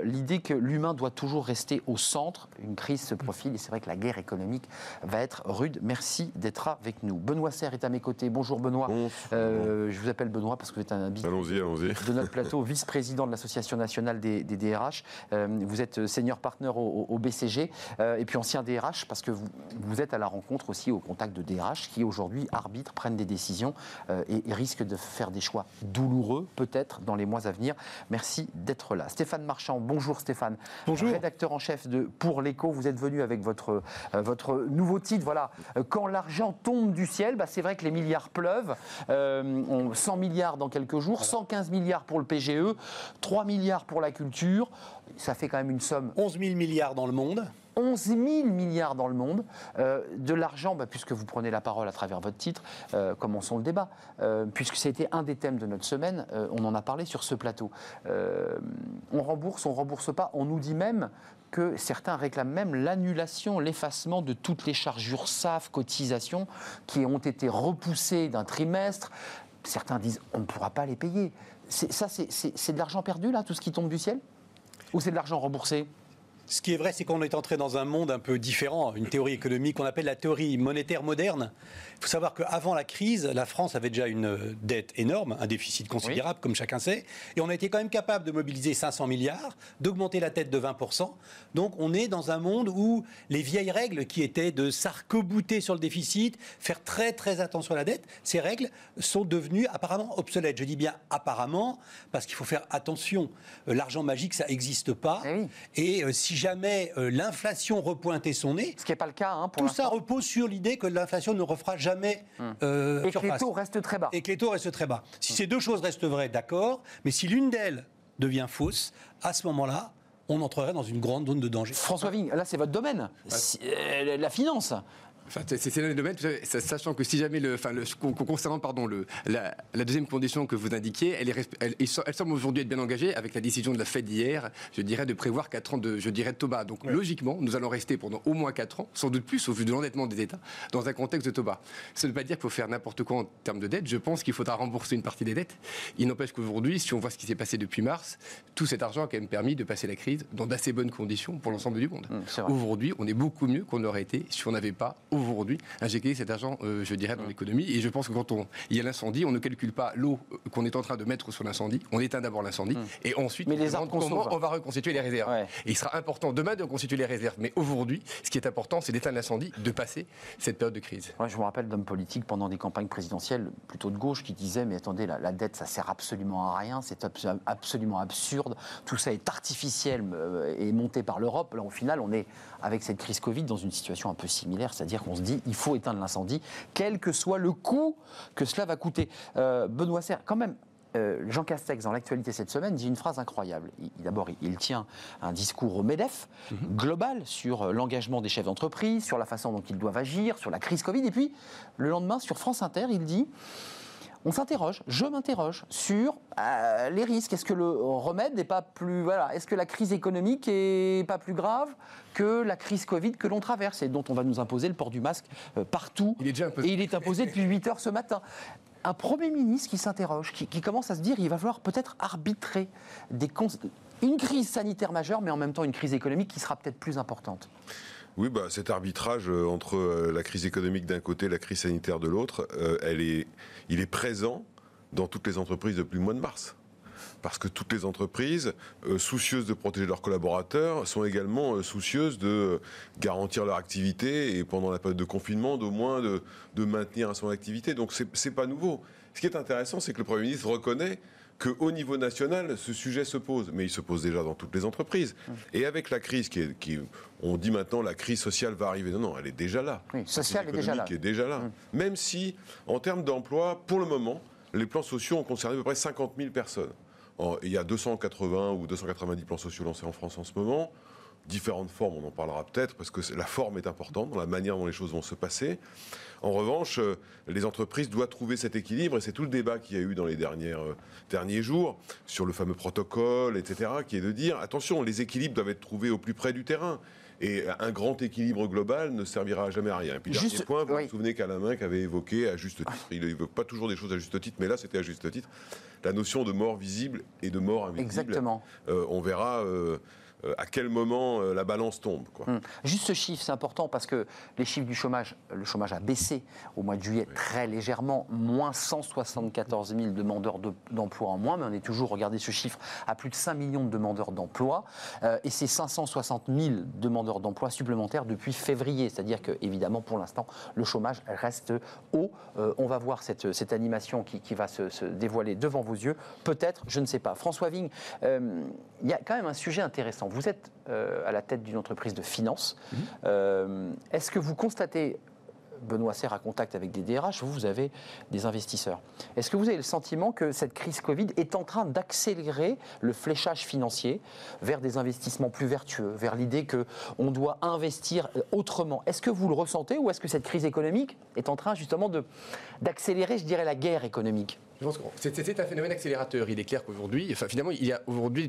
l'idée que l'humain doit toujours rester au centre. Une crise se profile, et c'est vrai que la guerre économique va être rude. Merci d'être avec nous. Benoît Serre est à mes côtés. Bonjour Benoît. je vous appelle Benoît parce que vous êtes un habitué de notre plateau, vice-président de l'Association nationale des, DRH. Euh, vous êtes senior partner au, BCG euh, et puis ancien DRH parce que vous, vous, êtes à la rencontre aussi au contact de DRH qui aujourd'hui arbitrent, prennent des décisions euh, et, risquent de faire des choix douloureux peut-être dans les mois à venir. Merci d'être là. Stéphane Marchand, bonjour Stéphane. Bonjour. Rédacteur en chef de Pour l'écho, vous êtes venu avec votre, votre nouveau titre. Voilà, quand l'argent tombe du ciel, bah, c'est vrai que les milliards pleuvent. on 100 milliards dans quelques jours, 115 milliards pour le PGE, 3 milliards pour la culture. Ça fait quand même une somme. 11 000 milliards dans le monde. 11 000 milliards dans le monde, euh, de l'argent, bah, puisque vous prenez la parole à travers votre titre, euh, commençons le débat, euh, puisque c'était un des thèmes de notre semaine, on en a parlé sur ce plateau. on rembourse, on rembourse pas, on nous dit même que certains réclament même l'annulation, l'effacement de toutes les charges URSAF, cotisations, qui ont été repoussées d'un trimestre. Certains disent on ne pourra pas les payer. C'est de l'argent perdu, là, tout ce qui tombe du ciel? Ou c'est de l'argent remboursé? Ce qui est vrai, c'est qu'on est entré dans un monde un peu différent, une théorie économique qu'on appelle la théorie monétaire moderne. Il faut savoir qu'avant la crise, la France avait déjà une dette énorme, un déficit considérable, comme chacun sait, et on a été quand même capable de mobiliser 500 milliards, d'augmenter la tête de 20%. Donc on est dans un monde où les vieilles règles qui étaient de s'arc-bouter sur le déficit, faire très très attention à la dette, ces règles sont devenues apparemment obsolètes. Je dis bien apparemment, parce qu'il faut faire attention. Euh, l'argent magique, ça n'existe pas. Eh et euh, si jamais euh, l'inflation repointait son nez. Ce qui n'est pas le cas hein, pour Tout ça repose sur l'idée que l'inflation ne refera jamais. Hum. Euh, et que les taux restent très bas. Et que les taux restent très bas. Si ces deux choses restent vraies, d'accord. Mais si l'une d'elles devient fausse, à ce moment-là, on entrerait dans une grande zone de danger. François Vigne, là c'est votre domaine, euh, la finance c'est le domaine, sachant que si jamais le, enfin, le, concernant pardon, le, la, deuxième condition que vous indiquiez, elle, est, elle, semble aujourd'hui être bien engagée avec la décision de la Fed d'hier, je dirais, de prévoir 4 ans de, je dirais, de Toba. Donc logiquement, nous allons rester pendant au moins 4 ans, sans doute plus au vu de l'endettement des États, dans un contexte de Toba. Ça ne veut pas dire qu'il faut faire n'importe quoi en termes de dette. Je pense qu'il faudra rembourser une partie des dettes. Il n'empêche qu'aujourd'hui, si on voit ce qui s'est passé depuis mars, tout cet argent a quand même permis de passer la crise dans d'assez bonnes conditions pour l'ensemble du monde. Mmh, aujourd'hui, on est beaucoup mieux qu'on aurait été si on n'avait pas aujourd'hui injecter cet argent, euh, je dirais, dans l'économie. Et je pense que quand on, il y a l'incendie, on ne calcule pas l'eau euh, qu'on est en train de mettre sur l'incendie. On éteint d'abord l'incendie et ensuite Mais on les comment on va reconstituer les réserves. Ouais. Et il sera important demain de reconstituer les réserves. Mais aujourd'hui, ce qui est important, c'est d'éteindre l'incendie, de passer cette période de crise. Ouais, je me rappelle d'hommes politiques pendant des campagnes présidentielles, plutôt de gauche, qui disaient Mais attendez, la, la dette, ça sert absolument à rien, c'est abs- absolument absurde, tout ça est artificiel euh, et monté par l'Europe. Là, au final, on est, avec cette crise Covid, dans une situation un peu similaire, c'est-à-dire qu'on se dit Il faut éteindre l'incendie, quel que soit le coût que cela va coûter. Euh, Benoît Serre, quand même. euh, Jean Castex, dans l'actualité cette semaine, dit une phrase incroyable. D'abord, il, il tient un discours au MEDEF, global, sur euh, l'engagement des chefs d'entreprise, sur la façon dont ils doivent agir, sur la crise Covid. Et puis, le lendemain, sur France Inter, il dit on s'interroge, je m'interroge sur euh, les risques. Est-ce que le remède n'est pas plus. Voilà, est-ce que la crise économique est pas plus grave que la crise Covid que l'on traverse et dont on va nous imposer le port du masque euh, partout Il est déjà imposé. Et il est imposé depuis 8 heures ce matin. Un Premier ministre qui s'interroge, qui, qui commence à se dire il va falloir peut-être arbitrer des cons- une crise sanitaire majeure, mais en même temps une crise économique qui sera peut-être plus importante. Oui, bah, cet arbitrage euh, entre euh, la crise économique d'un côté et la crise sanitaire de l'autre, euh, est, il est présent dans toutes les entreprises depuis le mois de mars. Parce que toutes les entreprises, soucieuses de protéger leurs collaborateurs, sont également soucieuses de garantir leur activité et pendant la période de confinement, d'au moins de, maintenir son activité. Donc c'est pas nouveau. Ce qui est intéressant, c'est que le Premier ministre reconnaît qu'au niveau national, ce sujet se pose. Mais il se pose déjà dans toutes les entreprises. Et avec la crise qui est. Qui, on dit maintenant la crise sociale va arriver. Non, non, elle est déjà là. Oui, sociale est déjà là. est déjà là. Même si, en termes d'emploi, pour le moment, les plans sociaux ont concerné à peu près 50 000 personnes. En- Il y a 280 ou 290 plans sociaux lancés en France en ce moment. Différentes formes, on en parlera peut-être, parce que la forme est importante dans la manière dont les choses vont se passer. En revanche, euh, les entreprises doivent trouver cet équilibre, et c'est tout le débat qu'il y a eu dans les dernières, euh, derniers jours sur le fameux protocole, etc., qui est de dire, attention, les équilibres doivent être trouvés au plus près du terrain. Et un grand équilibre global ne servira jamais à rien. Et puis, Juste- dernier point, vous oui. vous souvenez qu'Alain Minc avait évoqué à juste titre, il n'évoque pas toujours des choses à juste titre, mais là c'était à juste titre, la notion de mort visible et de mort invisible. Exactement. Euh, on verra euh, à quel moment euh, la balance tombe. Quoi. Hum. Juste ce chiffre, c'est important parce que les chiffres du chômage, le chômage a baissé au mois de juillet très légèrement, moins 174 000 demandeurs de- d'emploi en moins, mais on est toujours, regardez ce chiffre, à plus de 5 millions de demandeurs d'emploi, euh, et c'est 560 000 demandeurs d'emploi supplémentaires depuis février. C'est-à-dire que, évidemment, pour l'instant, le chômage reste haut. Euh, on va voir cette, cette animation qui, qui va se, se dévoiler devant vos yeux. Peut-être, je ne sais pas. François Vigne, euh, il y a quand même un sujet intéressant. Vous êtes euh, à la tête d'une entreprise de finance. Euh, Est-ce que vous constatez, Benoît Serre a contact avec des DRH, vous, vous avez des investisseurs. Est-ce que vous avez le sentiment que cette crise Covid est en train d'accélérer le fléchage financier vers des investissements plus vertueux, vers l'idée qu'on doit investir autrement? Est-ce que vous le ressentez ou est-ce que cette crise économique est en train justement d'accélérer, je dirais, la guerre économique? Je c'est un phénomène accélérateur. Il est clair qu'aujourd'hui, finalement, il y a aujourd'hui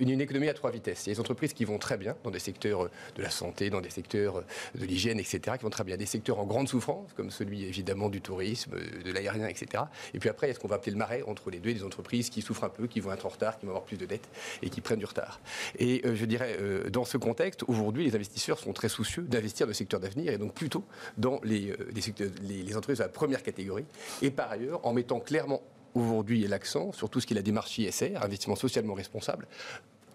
une, économie à trois vitesses. Il y a des entreprises qui vont très bien dans des secteurs euh, de la santé, dans des secteurs euh, de l'hygiène, etc., qui vont très bien. Des secteurs en grande souffrance, comme celui évidemment du tourisme, euh, de l'aérien, etc. Et puis après, il y a ce qu'on va appeler le marais entre les deux, des entreprises qui souffrent un peu, qui vont être en retard, qui vont avoir plus de dettes et qui prennent du retard. Et je dirais, dans ce contexte, aujourd'hui, les investisseurs sont très soucieux d'investir dans le secteur d'avenir et donc plutôt dans les entreprises de la première catégorie. Et par ailleurs, en mettant clairement aujourd'hui l'accent sur tout ce qui est la démarche ISR, investissement socialement responsable.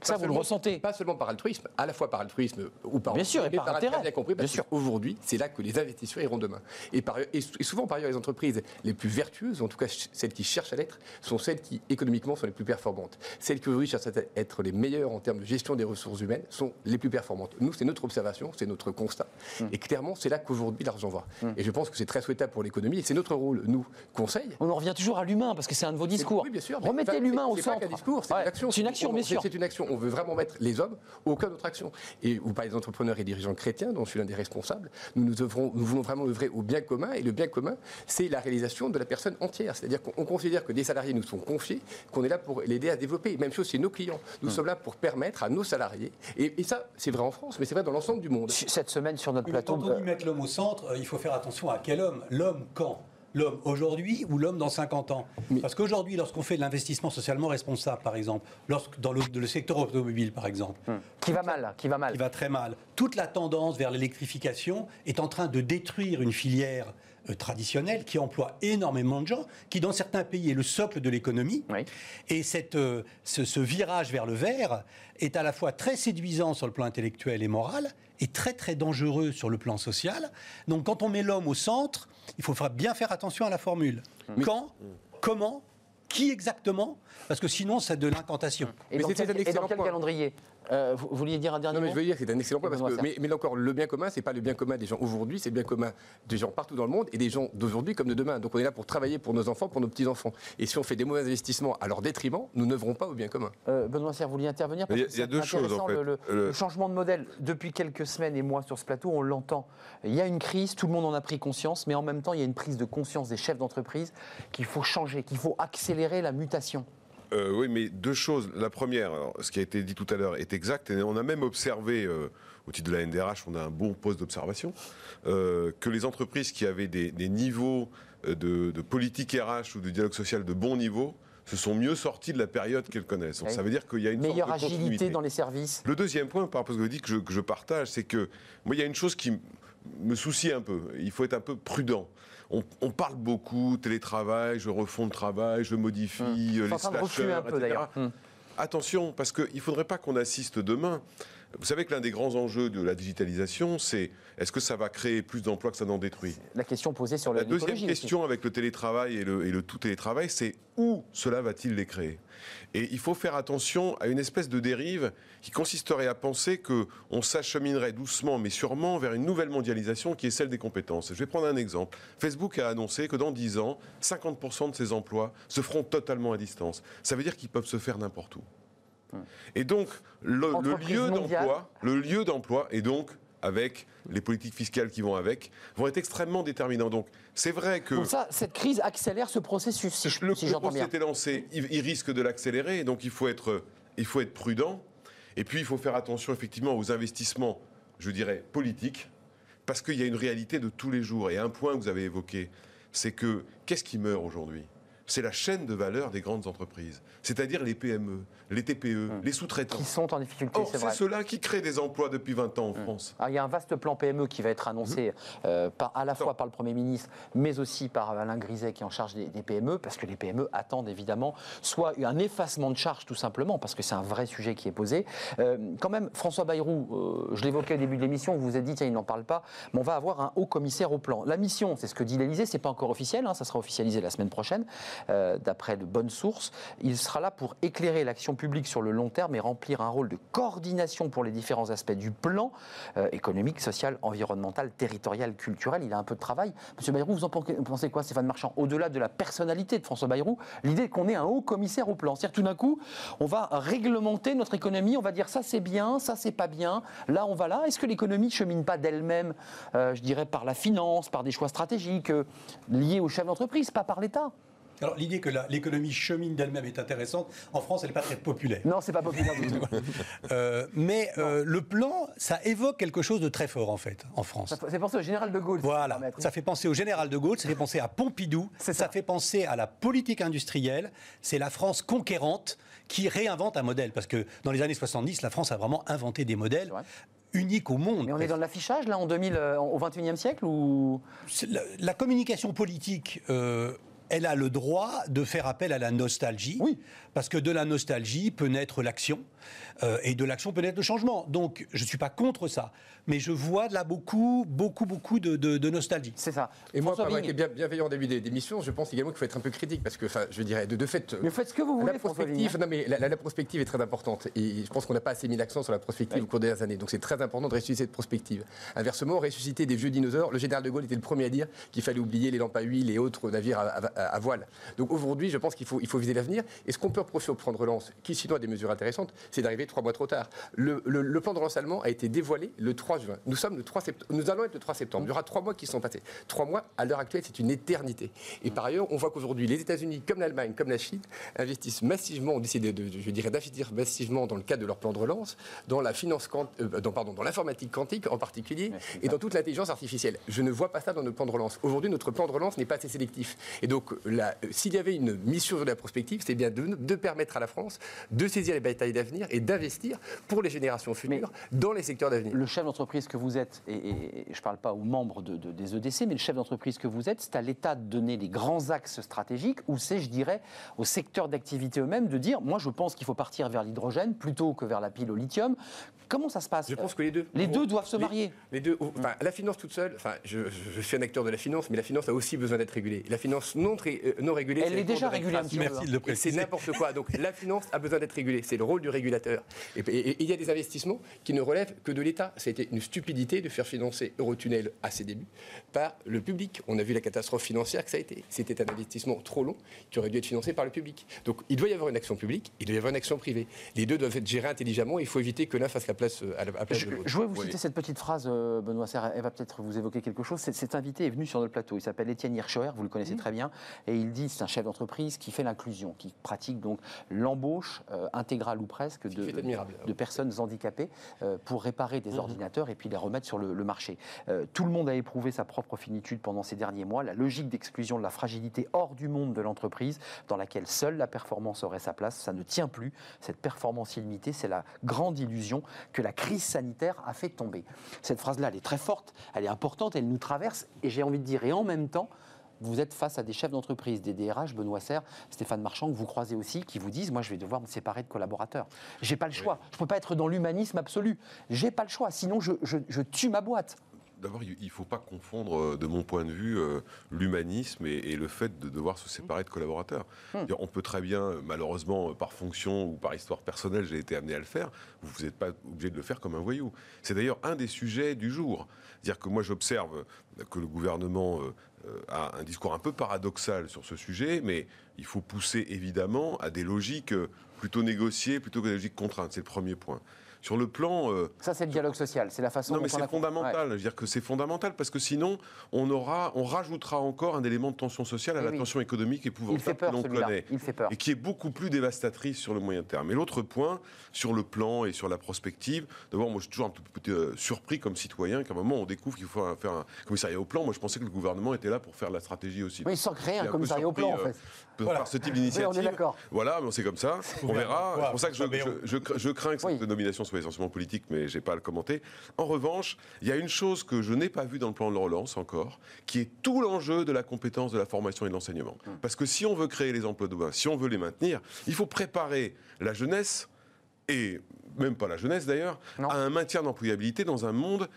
Ça, vous le ressentez Pas seulement par altruisme, à la fois par altruisme ou par Bien sûr, et par intérêt, bien compris, parce Bien sûr. qu'aujourd'hui, c'est là que les investisseurs iront demain. Et, par, souvent, par ailleurs, les entreprises les plus vertueuses, en tout cas celles qui cherchent à l'être, sont celles qui, économiquement, sont les plus performantes. Celles qui, aujourd'hui, cherchent à être les meilleures en termes de gestion des ressources humaines sont les plus performantes. Nous, c'est notre observation, c'est notre constat. Hmm. Et clairement, c'est là qu'aujourd'hui, l'argent va. Et je pense que c'est très souhaitable pour l'économie. Et c'est notre rôle, nous, conseil, On en revient toujours à l'humain parce que c'est un de vos discours. oui, bien sûr. Remettez l'humain au c'est pas centre. discours, c'est Ouais, une action. C'est une action, bien c'est- sûr. C'est une action. On veut vraiment mettre les hommes au cœur de notre action. Et vous parlez des entrepreneurs et dirigeants chrétiens, dont je suis l'un des responsables. Nous, nous, œuvrons- nous voulons vraiment œuvrer au bien commun. Et le bien commun, c'est la réalisation de la personne entière. C'est-à-dire qu'on on considère que des salariés nous sont confiés, qu'on est là pour l'aider à développer. Même chose chez nos clients. Nous sommes là pour permettre à nos salariés. Et, et ça, c'est vrai en France, mais c'est vrai dans l'ensemble du monde. Cette semaine sur notre plateau. Quand on dit mettre l'homme au centre, euh, il faut faire attention à quel homme. L'homme quand? L'homme aujourd'hui ou l'homme dans 50 ans Parce qu'aujourd'hui, lorsqu'on fait de l'investissement socialement responsable, par exemple, lorsque, dans le, le secteur automobile, par exemple, hum. qui va mal, qui va mal, qui va très mal, toute la tendance vers l'électrification est en train de détruire une filière euh, traditionnelle qui emploie énormément de gens, qui dans certains pays est le socle de l'économie. Et cette, euh, ce, ce, virage vers le vert est à la fois très séduisant sur le plan intellectuel et moral, et très très dangereux sur le plan social. Donc quand on met l'homme au centre, il faut bien faire attention à la formule. Quand, comment, qui exactement Parce que sinon, c'est de l'incantation. Et dans quel calendrier? Euh, vous vouliez dire un dernier non, mais je veux dire, c'est un excellent point. Parce que, mais, mais, encore, le bien commun, c'est pas le bien commun des gens aujourd'hui, c'est le bien commun des gens partout dans le monde et des gens d'aujourd'hui comme de demain. Donc on est là pour travailler pour nos enfants, pour nos petits-enfants. Et si on fait des mauvais investissements à leur détriment, nous n'œuvrons pas au bien commun. Euh, Benoît Serre, vous vouliez intervenir Il y a, deux choses. En fait. le, le, changement de modèle, depuis quelques semaines et mois sur ce plateau, on l'entend. Il y a une crise, tout le monde en a pris conscience, mais en même temps, il y a une prise de conscience des chefs d'entreprise qu'il faut changer, qu'il faut accélérer la mutation. Euh, oui, mais deux choses. La première, ce qui a été dit tout à l'heure est exact, et on a même observé, euh, au titre de la NDRH, on a un bon poste d'observation, euh, que les entreprises qui avaient des, des niveaux de, de, politique RH ou de dialogue social de bon niveau se sont mieux sorties de la période qu'elles connaissent. Donc, Ça veut dire qu'il y a une meilleure sorte de agilité dans les services. Le deuxième point, par rapport à ce que vous dites, que je, que je partage, c'est que moi, il y a une chose qui me soucie un peu. Il faut être un peu prudent on, parle beaucoup télétravail, je refond le travail, je modifie hum. Euh, les slashers, un peu, etc. Hum. Attention, parce qu'il ne faudrait pas qu'on assiste demain. Vous savez que l'un des grands enjeux de la digitalisation, c'est est-ce que ça va créer plus d'emplois que ça n'en détruit? La question posée sur la deuxième question avec le télétravail et le, et le tout télétravail, c'est où cela va-t-il les créer? Et il faut faire attention à une espèce de dérive qui consisterait à penser qu'on s'acheminerait doucement mais sûrement vers une nouvelle mondialisation qui est celle des compétences. Je vais prendre un exemple. Facebook a annoncé que dans 10 ans, 50% de ses emplois se feront totalement à distance. Ça veut dire qu'ils peuvent se faire n'importe où. Et donc, le, lieu d'emploi, le lieu d'emploi, et donc avec les politiques fiscales qui vont avec, vont être extrêmement déterminants. Donc, c'est vrai que. Donc ça, cette crise accélère ce processus, si, le, si bien. été lancé, il, il, risque de l'accélérer, donc il faut être, il faut être prudent. Et puis, il faut faire attention effectivement aux investissements, je dirais, politiques, parce qu'il y a une réalité de tous les jours. Et un point que vous avez évoqué, c'est que qu'est-ce qui meurt aujourd'hui? C'est la chaîne de valeur des grandes entreprises, c'est-à-dire les PME, les TPE, hum. les sous-traitants. Qui sont en difficulté, c'est vrai. C'est ceux-là qui créent des emplois depuis 20 ans en hum. France. il y a un vaste plan PME qui va être annoncé hum. euh, à la fois par le Premier ministre, mais aussi par Alain Griset qui est en charge des, PME, parce que les PME attendent évidemment soit un effacement de charges tout simplement, parce que c'est un vrai sujet qui est posé. Euh, quand même, François Bayrou, euh, je l'évoquais au début de l'émission, vous vous êtes dit, tiens, il n'en parle pas, mais on va avoir un haut commissaire au plan. La mission, c'est ce que dit l'Elysée, c'est pas encore officiel, hein, ça sera officialisé la semaine prochaine. Euh, d'après de bonnes sources. Il sera là pour éclairer l'action publique sur le long terme et remplir un rôle de coordination pour les différents aspects du plan euh, économique, social, environnemental, territorial, culturel. Il a un peu de travail. Monsieur Bayrou, vous en pensez quoi, Stéphane Marchand Au-delà de la personnalité de François Bayrou, l'idée qu'on ait un haut commissaire au plan? C'est-à-dire tout d'un coup, on va réglementer notre économie, on va dire ça c'est bien, ça c'est pas bien, là on va là. Est-ce que l'économie ne chemine pas d'elle-même, euh, je dirais par la finance, par des choix stratégiques liés aux chefs d'entreprise, pas par l'État? Alors l'idée que l'économie chemine d'elle-même est intéressante. En France, elle n'est pas très populaire. Non, c'est pas populaire du tout. euh, mais euh, le plan, ça évoque quelque chose de très fort en fait en France. Ça fait penser au général de Gaulle. Voilà. Ça fait penser au général de Gaulle. Ça fait penser à Pompidou. Ça. ça fait penser à la politique industrielle. C'est la France conquérante qui réinvente un modèle. Parce que dans les années 70, la France a vraiment inventé des modèles uniques au monde. Mais on est dans l'affichage, là, en 2000, euh, au 21e siècle ou... La, la, communication politique euh, elle a le droit de faire appel à la nostalgie. Parce que de la nostalgie peut naître l'action, euh, et de l'action peut naître le changement. Donc, je ne suis pas contre ça. Mais je vois là beaucoup, beaucoup, beaucoup de, de, nostalgie. C'est ça. Et moi, moi qui est bien, bienveillant au début d'émission, je pense également qu'il faut être un peu critique. Parce que, je dirais, de, de fait. Mais faites ce que vous voulez, la prospective, non, mais la, la, prospective est très importante. Et je pense qu'on n'a pas assez mis l'accent sur la prospective au cours des dernières années. Donc, c'est très important de ressusciter cette prospective. Inversement, ressusciter des vieux dinosaures. Le général de Gaulle était le premier à dire qu'il fallait oublier les lampes à huile et autres navires à, à, voile. Donc aujourd'hui, je pense qu'il faut, il faut viser l'avenir. Et ce qu'on peut au plan de relance, qui sinon a des mesures intéressantes, c'est d'arriver trois mois trop tard. Le, plan de relance allemand a été dévoilé le 3 juin. Nous sommes le 3 septembre. Nous allons être le 3 septembre. Il y aura trois mois qui sont passés. Trois mois, à l'heure actuelle, c'est une éternité. Et par ailleurs, on voit qu'aujourd'hui, les États-Unis, comme l'Allemagne, comme la Chine, investissent massivement, ont décidé de, je dirais, d'investir massivement dans le cadre de leur plan de relance, dans la finance, euh, dans, pardon, dans l'informatique quantique en particulier, et dans toute l'intelligence artificielle. Je ne vois pas ça dans notre plan de relance. Aujourd'hui, notre plan de relance n'est pas assez sélectif. Et donc, euh, s'il y avait une mission de la prospective, c'est bien de, permettre à la France de saisir les batailles d'avenir et d'investir pour les générations futures dans les secteurs d'avenir. Le chef d'entreprise que vous êtes, et, je ne parle pas aux membres des EDC, mais le chef d'entreprise que vous êtes, c'est à l'État de donner les grands axes stratégiques, ou c'est, je dirais, au secteur d'activité eux-mêmes de dire, moi je pense qu'il faut partir vers l'hydrogène plutôt que vers la pile au lithium. Comment ça se passe? Je pense que les deux. Les deux doivent se marier. Les deux. Enfin, la finance toute seule. Enfin, je, je, suis un acteur de la finance, mais la finance a aussi besoin d'être régulée. La finance non, euh, non régulée. Elle est, déjà régulée. Merci de le préciser. C'est n'importe quoi. Donc la finance a besoin d'être régulée. C'est le rôle du régulateur. Et, il y a des investissements qui ne relèvent que de l'État. C'était une stupidité de faire financer Eurotunnel à ses débuts par le public. On a vu la catastrophe financière que ça a été. C'était un investissement trop long qui aurait dû être financé par le public. Donc il doit y avoir une action publique, il doit y avoir une action privée. Les deux doivent être gérés intelligemment. Il faut éviter que l'un fasse la place euh, à la place je, de l'autre. Je voulais vous citer cette petite phrase, euh, Benoît Serre. Elle va peut-être vous évoquer quelque chose. Cet invité est venu sur notre plateau. Il s'appelle Étienne Hirschauer, vous le connaissez très bien. Et il dit c'est un chef d'entreprise qui fait l'inclusion, qui pratique donc l'embauche euh, intégrale ou presque de, de, personnes handicapées pour réparer des mmh. ordinateurs et puis les remettre sur le, le marché. tout le monde a éprouvé sa propre finitude pendant ces derniers mois. La logique d'exclusion de la fragilité hors du monde de l'entreprise, dans laquelle seule la performance aurait sa place, ça ne tient plus. Cette performance illimitée, c'est la grande illusion que la crise sanitaire a fait tomber. Cette phrase-là, elle est très forte, elle est importante, elle nous traverse, et j'ai envie de dire, et en même temps, vous êtes face à des chefs d'entreprise, des DRH, Benoît Serre, Stéphane Marchand, que vous croisez aussi, qui vous disent Moi, je vais devoir me séparer de collaborateurs. J'ai pas le choix. Je ne peux pas être dans l'humanisme absolu. J'ai pas le choix. Sinon, je tue ma boîte. D'abord, il ne faut pas confondre, euh, de mon point de vue, euh, l'humanisme et, le fait de devoir se séparer de collaborateurs. Hmm. On peut très bien, malheureusement, par fonction ou par histoire personnelle, j'ai été amené à le faire. Vous n'êtes pas obligé de le faire comme un voyou. C'est d'ailleurs un des sujets du jour. C'est-à-dire que moi, j'observe que le gouvernement euh, a un discours un peu paradoxal sur ce sujet, mais il faut pousser évidemment à des logiques plutôt négociées plutôt que des logiques contraintes. C'est le premier point. Sur le plan. Euh, ça, c'est le dialogue social. C'est la façon. Non, mais c'est fondamental. Je veux dire que c'est fondamental parce que sinon, on aura, on rajoutera encore un élément de tension sociale à la tension économique épouvantable que l'on connaît, Il fait peur. et qui est beaucoup plus dévastatrice sur le moyen terme. Et l'autre point, sur le plan et sur la prospective, d'abord, moi, je suis toujours un peu euh, surpris comme citoyen qu'à un moment on découvre qu'il faut faire un commissariat au plan. Moi, je pensais que le gouvernement était là pour faire la stratégie aussi. Oui, sans créer un commissariat au plan, en fait. Euh, voilà. Par ce type d'initiative. voilà, mais c'est comme ça. On verra. C'est pour ça que je, je, crains que cette nomination soit essentiellement politique, mais je n'ai pas à le commenter. En revanche, il y a une chose que je n'ai pas vue dans le plan de relance encore, qui est tout l'enjeu de la compétence de la formation et de l'enseignement. Hum. Parce que si on veut créer les emplois demain, si on veut les maintenir, il faut préparer la jeunesse, et même pas la jeunesse d'ailleurs, à un maintien d'employabilité dans un monde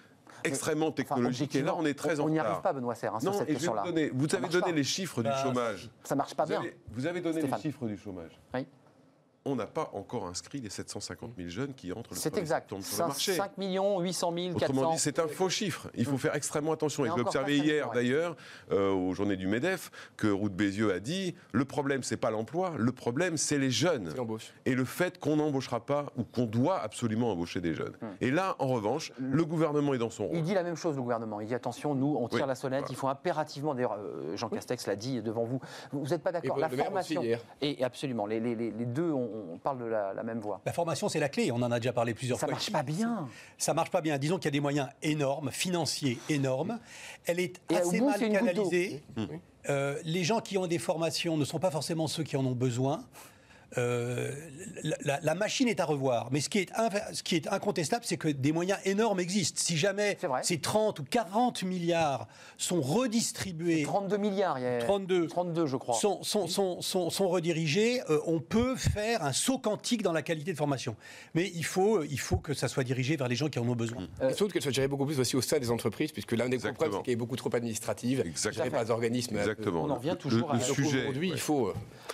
extrêmement technologique. et là, on est très on, en. On n'y arrive pas, Benoît Serre, hein, sur cette question-là. Vous avez donné les chiffres du bah, chômage. Ça marche pas bien. vous avez donné les chiffres du chômage. Oui on n'a pas encore inscrit les 750 000 jeunes qui entrent le C'est exact. sur le marché. 5 millions 800 000, 400. Autrement dit, c'est un faux chiffre. Il faut faire extrêmement attention. Et, je l'ai observé hier, d'ailleurs, euh, aux journées du MEDEF, que Ruth Bézieux a dit le problème, c'est pas l'emploi, le problème, c'est les jeunes. Et le fait qu'on n'embauchera pas ou qu'on doit absolument embaucher des jeunes. Hmm. Et là, en revanche, le gouvernement est dans son rôle. Il dit la même chose, le gouvernement. Il dit attention, nous, on tire la sonnette. Il faut impérativement. D'ailleurs, euh, Jean Castex l'a dit devant vous. Vous n'êtes pas d'accord La formation. Et absolument. Les, deux, on parle de la la, même voie. La formation, c'est la clé. On en a déjà parlé plusieurs fois. Ça marche pas bien. Ça marche pas bien. Disons qu'il y a des moyens énormes, financiers énormes. Elle est assez mal canalisée. Euh, les gens qui ont des formations ne sont pas forcément ceux qui en ont besoin. Euh, la, machine est à revoir. Mais ce qui est, ce qui est incontestable, c'est que des moyens énormes existent. Si jamais ces 30 ou 40 milliards sont redistribués. 32 milliards, il y a 32, 32 je crois. Sont, sont, sont, sont redirigés, euh, on peut faire un saut quantique dans la qualité de formation. Mais il faut, il faut que ça soit dirigé vers les gens qui en ont besoin. Euh, surtout qu'elle soit gérée beaucoup plus aussi au sein des entreprises, puisque l'un des gros problèmes, c'est qu'elle est beaucoup trop administrative, Exactement. gérée par des organismes. Exactement. On en revient toujours le, à... sujet. Aujourd'hui, il faut.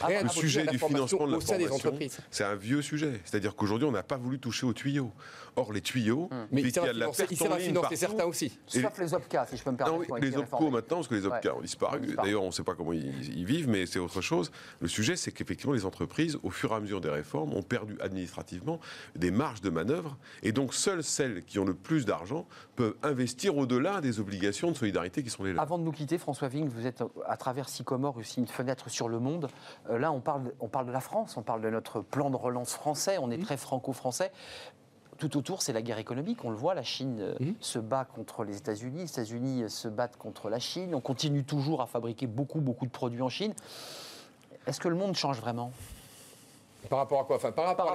le sujet du financement de la des entreprises. C'est un vieux sujet. C'est-à-dire qu'aujourd'hui, on n'a pas voulu toucher aux tuyaux. Or, les tuyaux, hum. mais il sert à financer certains aussi. Sauf les OPCA, si je peux me permettre. Non, les OPCO maintenant, parce que les OPCA ont disparu. D'ailleurs, on ne sait pas comment ils, vivent, mais c'est autre chose. Le sujet, c'est qu'effectivement, les entreprises, au fur et à mesure des réformes, ont perdu administrativement des marges de manœuvre. Et donc, seules celles qui ont le plus d'argent peuvent investir au-delà des obligations de solidarité qui sont les leurs. Avant de nous quitter, François Vigne, vous êtes à travers Sycomore aussi une fenêtre sur le monde. Euh, là, on parle, on parle de la France, on parle de notre plan de relance français, on est mmh. très franco-français tout autour, c'est la guerre économique. On le voit, la Chine euh, mmh. se bat contre les États-Unis, les États-Unis euh, se battent contre la Chine. On continue toujours à fabriquer beaucoup, beaucoup de produits en Chine. Est-ce que le monde change vraiment? Par rapport à quoi enfin, par, rapport, à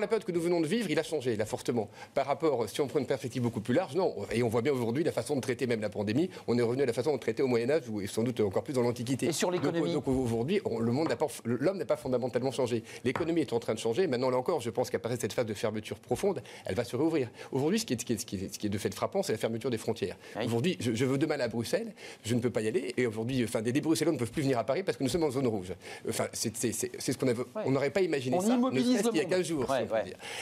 la, période que nous venons de vivre, il a changé, là, fortement. Par rapport, si on prend une perspective beaucoup plus large, non. Et on voit bien aujourd'hui la façon de traiter même la pandémie. On est revenu à la façon de traiter au Moyen-Âge, ou sans doute encore plus dans l'Antiquité. Et sur l'économie Donc, aujourd'hui, le monde n'a pas, l'homme n'a pas fondamentalement changé. L'économie est en train de changer. Maintenant, là encore, je pense qu'après cette phase de fermeture profonde, elle va se réouvrir. Aujourd'hui, ce qui est, ce qui est, ce qui est, de fait frappant, c'est la fermeture des frontières. Aujourd'hui, je, veux demain à Bruxelles, je ne peux pas y aller. Et aujourd'hui, enfin, des, des Bruxellois ne peuvent plus venir à Paris parce que nous sommes en zone rouge. Enfin, c'est ce qu'on on n'aurait pas imaginé ça il y a 15 jours.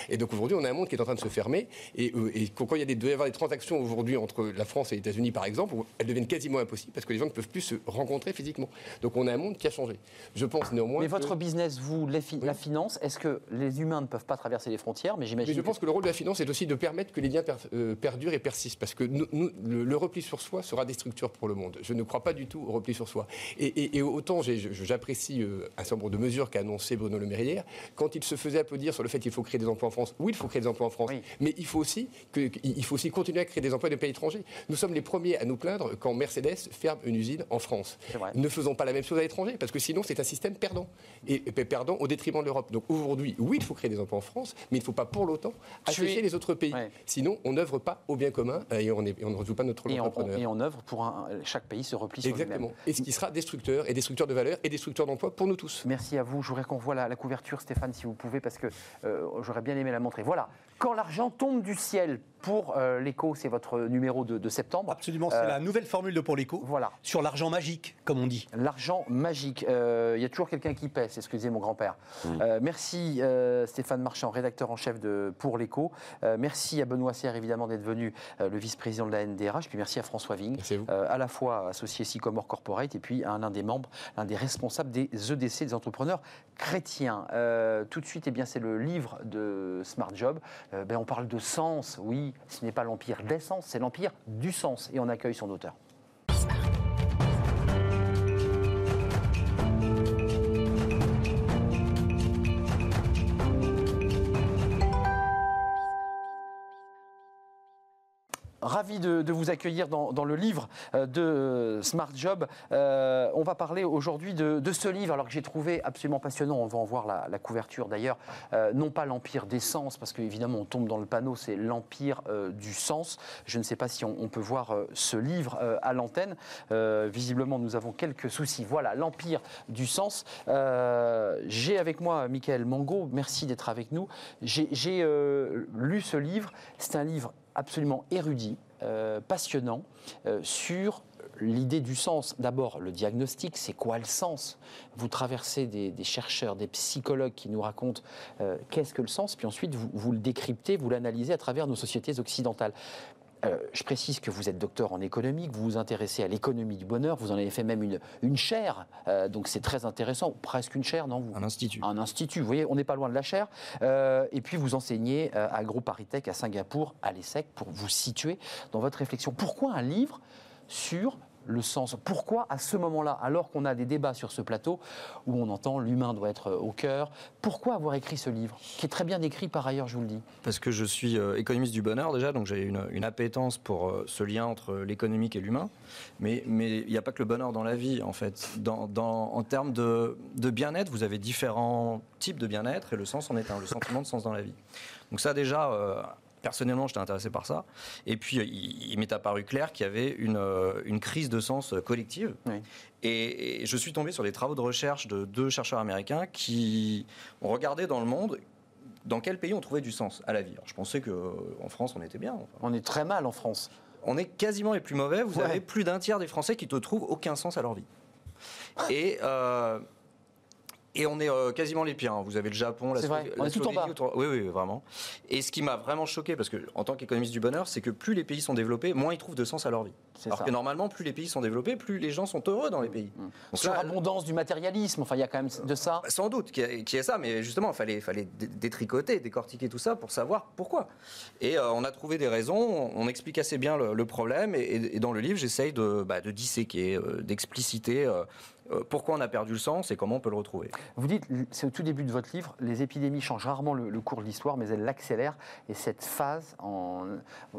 Et donc aujourd'hui, on a un monde qui est en train de se fermer. Et, euh, quand il y a des, doit y avoir des transactions aujourd'hui entre la France et les États-Unis, par exemple, elles deviennent quasiment impossibles parce que les gens ne peuvent plus se rencontrer physiquement. Donc on a un monde qui a changé. Je pense néanmoins. Mais votre business, vous, la finance, est-ce que les humains ne peuvent pas traverser les frontières Mais j'imagine. je pense que... le rôle de la finance est aussi de permettre que les liens euh, perdurent et persistent. Parce que le, repli sur soi sera destructeur pour le monde. Je ne crois pas du tout au repli sur soi. Et, autant j'apprécie euh, un certain nombre de mesures qu'a annoncé Bruno Le Maire hier, quand il se faisait applaudir sur le fait qu'il faut créer des emplois en France. Oui, il faut créer des emplois en France, mais il faut, aussi que, il faut aussi continuer à créer des emplois dans les pays étrangers. Nous sommes les premiers à nous plaindre quand Mercedes ferme une usine en France. Ne faisons pas la même chose à l'étranger, parce que sinon c'est un système perdant. Et, perdant au détriment de l'Europe. Donc aujourd'hui, oui, il faut créer des emplois en France, mais il ne faut pas pour l'autant afficher les autres pays. Sinon, on n'œuvre pas au bien commun et on, on ne résout pas notre rôle d'entrepreneur. Et on œuvre pour un, chaque pays se replie sur Exactement. Et ce qui sera destructeur, et destructeur de valeur, et destructeur d'emploi pour nous tous. Merci à vous. Je voudrais qu'on voit la, la, couverture, Stéphane, si vous pouvez, parce que euh, j'aurais bien aimé la montrer. Voilà, quand l'argent tombe du ciel pour euh, l'écho, c'est votre numéro de, septembre. Absolument, c'est euh, la nouvelle formule de pour l'écho. Voilà. Sur l'argent magique, comme on dit. L'argent magique. Il y a toujours quelqu'un qui pèse, excusez mon grand-père. merci Stéphane Marchand, rédacteur en chef de Pour l'écho. merci à Benoît Serre, évidemment, d'être venu, le vice-président de la NDRH. Puis merci à François Vigne, à la fois associé Sycomore Corporate et puis à l'un des membres, l'un des responsables des EDC, des entrepreneurs chrétiens. tout de suite, eh bien, c'est le livre de Smart Job. Euh, ben, on parle de sens, oui, ce n'est pas l'empire d'essence, c'est l'empire du sens. Et on accueille son auteur. Ravi de, vous accueillir dans, le livre euh, de Smart Job. Euh, on va parler aujourd'hui de, ce livre, alors que j'ai trouvé absolument passionnant. On va en voir la, couverture d'ailleurs. Euh, non pas l'empire des sens, parce qu'évidemment on tombe dans le panneau, c'est l'empire du sens. Je ne sais pas si on, peut voir ce livre à l'antenne. visiblement, nous avons quelques soucis. Voilà, l'empire du sens. j'ai avec moi Michael Mango. Merci d'être avec nous. J'ai lu ce livre. C'est un livre absolument érudit, euh, passionnant, euh, sur l'idée du sens. D'abord, le diagnostic, c'est quoi le sens? Vous traversez des, chercheurs, des psychologues qui nous racontent euh, qu'est-ce que le sens, puis ensuite vous, vous le décryptez, vous l'analysez à travers nos sociétés occidentales. Euh, je précise que vous êtes docteur en économie, que vous vous intéressez à l'économie du bonheur, vous en avez fait même une, une chaire, euh, donc c'est très intéressant, presque une chaire, non vous? Un institut. Un institut, vous voyez, on n'est pas loin de la chaire. Euh, et puis vous enseignez à Groupe à Singapour, à l'ESSEC, pour vous situer dans votre réflexion. Pourquoi un livre sur le sens. Pourquoi à ce moment-là, alors qu'on a des débats sur ce plateau où on entend l'humain doit être au cœur, pourquoi avoir écrit ce livre, qui est très bien écrit par ailleurs, je vous le dis? Parce que je suis euh, économiste du bonheur déjà, donc j'ai une, appétence pour euh, ce lien entre l'économique et l'humain. Mais il n'y a pas que le bonheur dans la vie, en fait. en termes de, bien-être, vous avez différents types de bien-être et le sens en est un, le sentiment de sens dans la vie. Donc ça déjà, euh, personnellement, j'étais intéressé par ça. Et puis, il, m'est apparu clair qu'il y avait une, euh, une, crise de sens collective. Et, je suis tombé sur des travaux de recherche de deux chercheurs américains qui ont regardé dans le monde dans quel pays on trouvait du sens à la vie. je pensais qu'en France, on était bien. On est très mal en France. On est quasiment les plus mauvais. Vous avez plus d'un tiers des Français qui ne trouvent aucun sens à leur vie. Et. Euh, Et on est euh, quasiment les pires. hein. Vous avez le Japon, la, C'est vrai, Slové- on la est tout en Slovénie, bas. Oui, oui, vraiment. Et ce qui m'a vraiment choqué, parce que en tant qu'économiste du bonheur, c'est que plus les pays sont développés, moins ils trouvent de sens à leur vie. Alors ça. que normalement, plus les pays sont développés, plus les gens sont heureux dans les pays. Donc Sur là, du matérialisme, enfin, il y a quand même de ça. Sans doute y ait ça, mais justement, il fallait, fallait dé- détricoter, décortiquer tout ça pour savoir pourquoi. Et euh, on a trouvé des raisons, on, explique assez bien le, le problème, et, dans le livre, j'essaye de, bah, de disséquer, euh, d'expliciter euh, euh, pourquoi on a perdu le sens et comment on peut le retrouver? Vous dites, c'est au tout début de votre livre, les épidémies changent rarement le, cours de l'histoire, mais elles l'accélèrent. Et cette phase, en,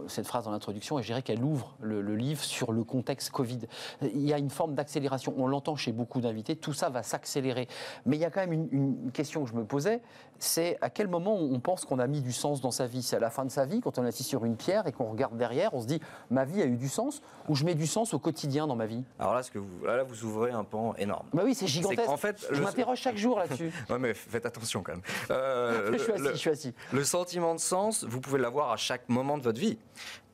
cette phrase dans l'introduction, je dirais qu'elle ouvre le, livre sur le contexte Covid. Il y a une forme d'accélération. On l'entend chez beaucoup d'invités. Tout ça va s'accélérer. Mais il y a quand même une question que je me posais, c'est à quel moment on pense qu'on a mis du sens dans sa vie C'est à la fin de sa vie, quand on est assis sur une pierre et qu'on regarde derrière, on se dit, ma vie a eu du sens, ou je mets du sens au quotidien dans ma vie Alors là, ce que vous, là, vous ouvrez un pan énorme. Bah oui, c'est gigantesque. qu'en fait, je le- m'interroge chaque jour là-dessus. Ouais, mais faites attention quand même. Euh, je suis le- assis, le- je suis assis. Le sentiment de sens, vous pouvez l'avoir à chaque moment de votre vie.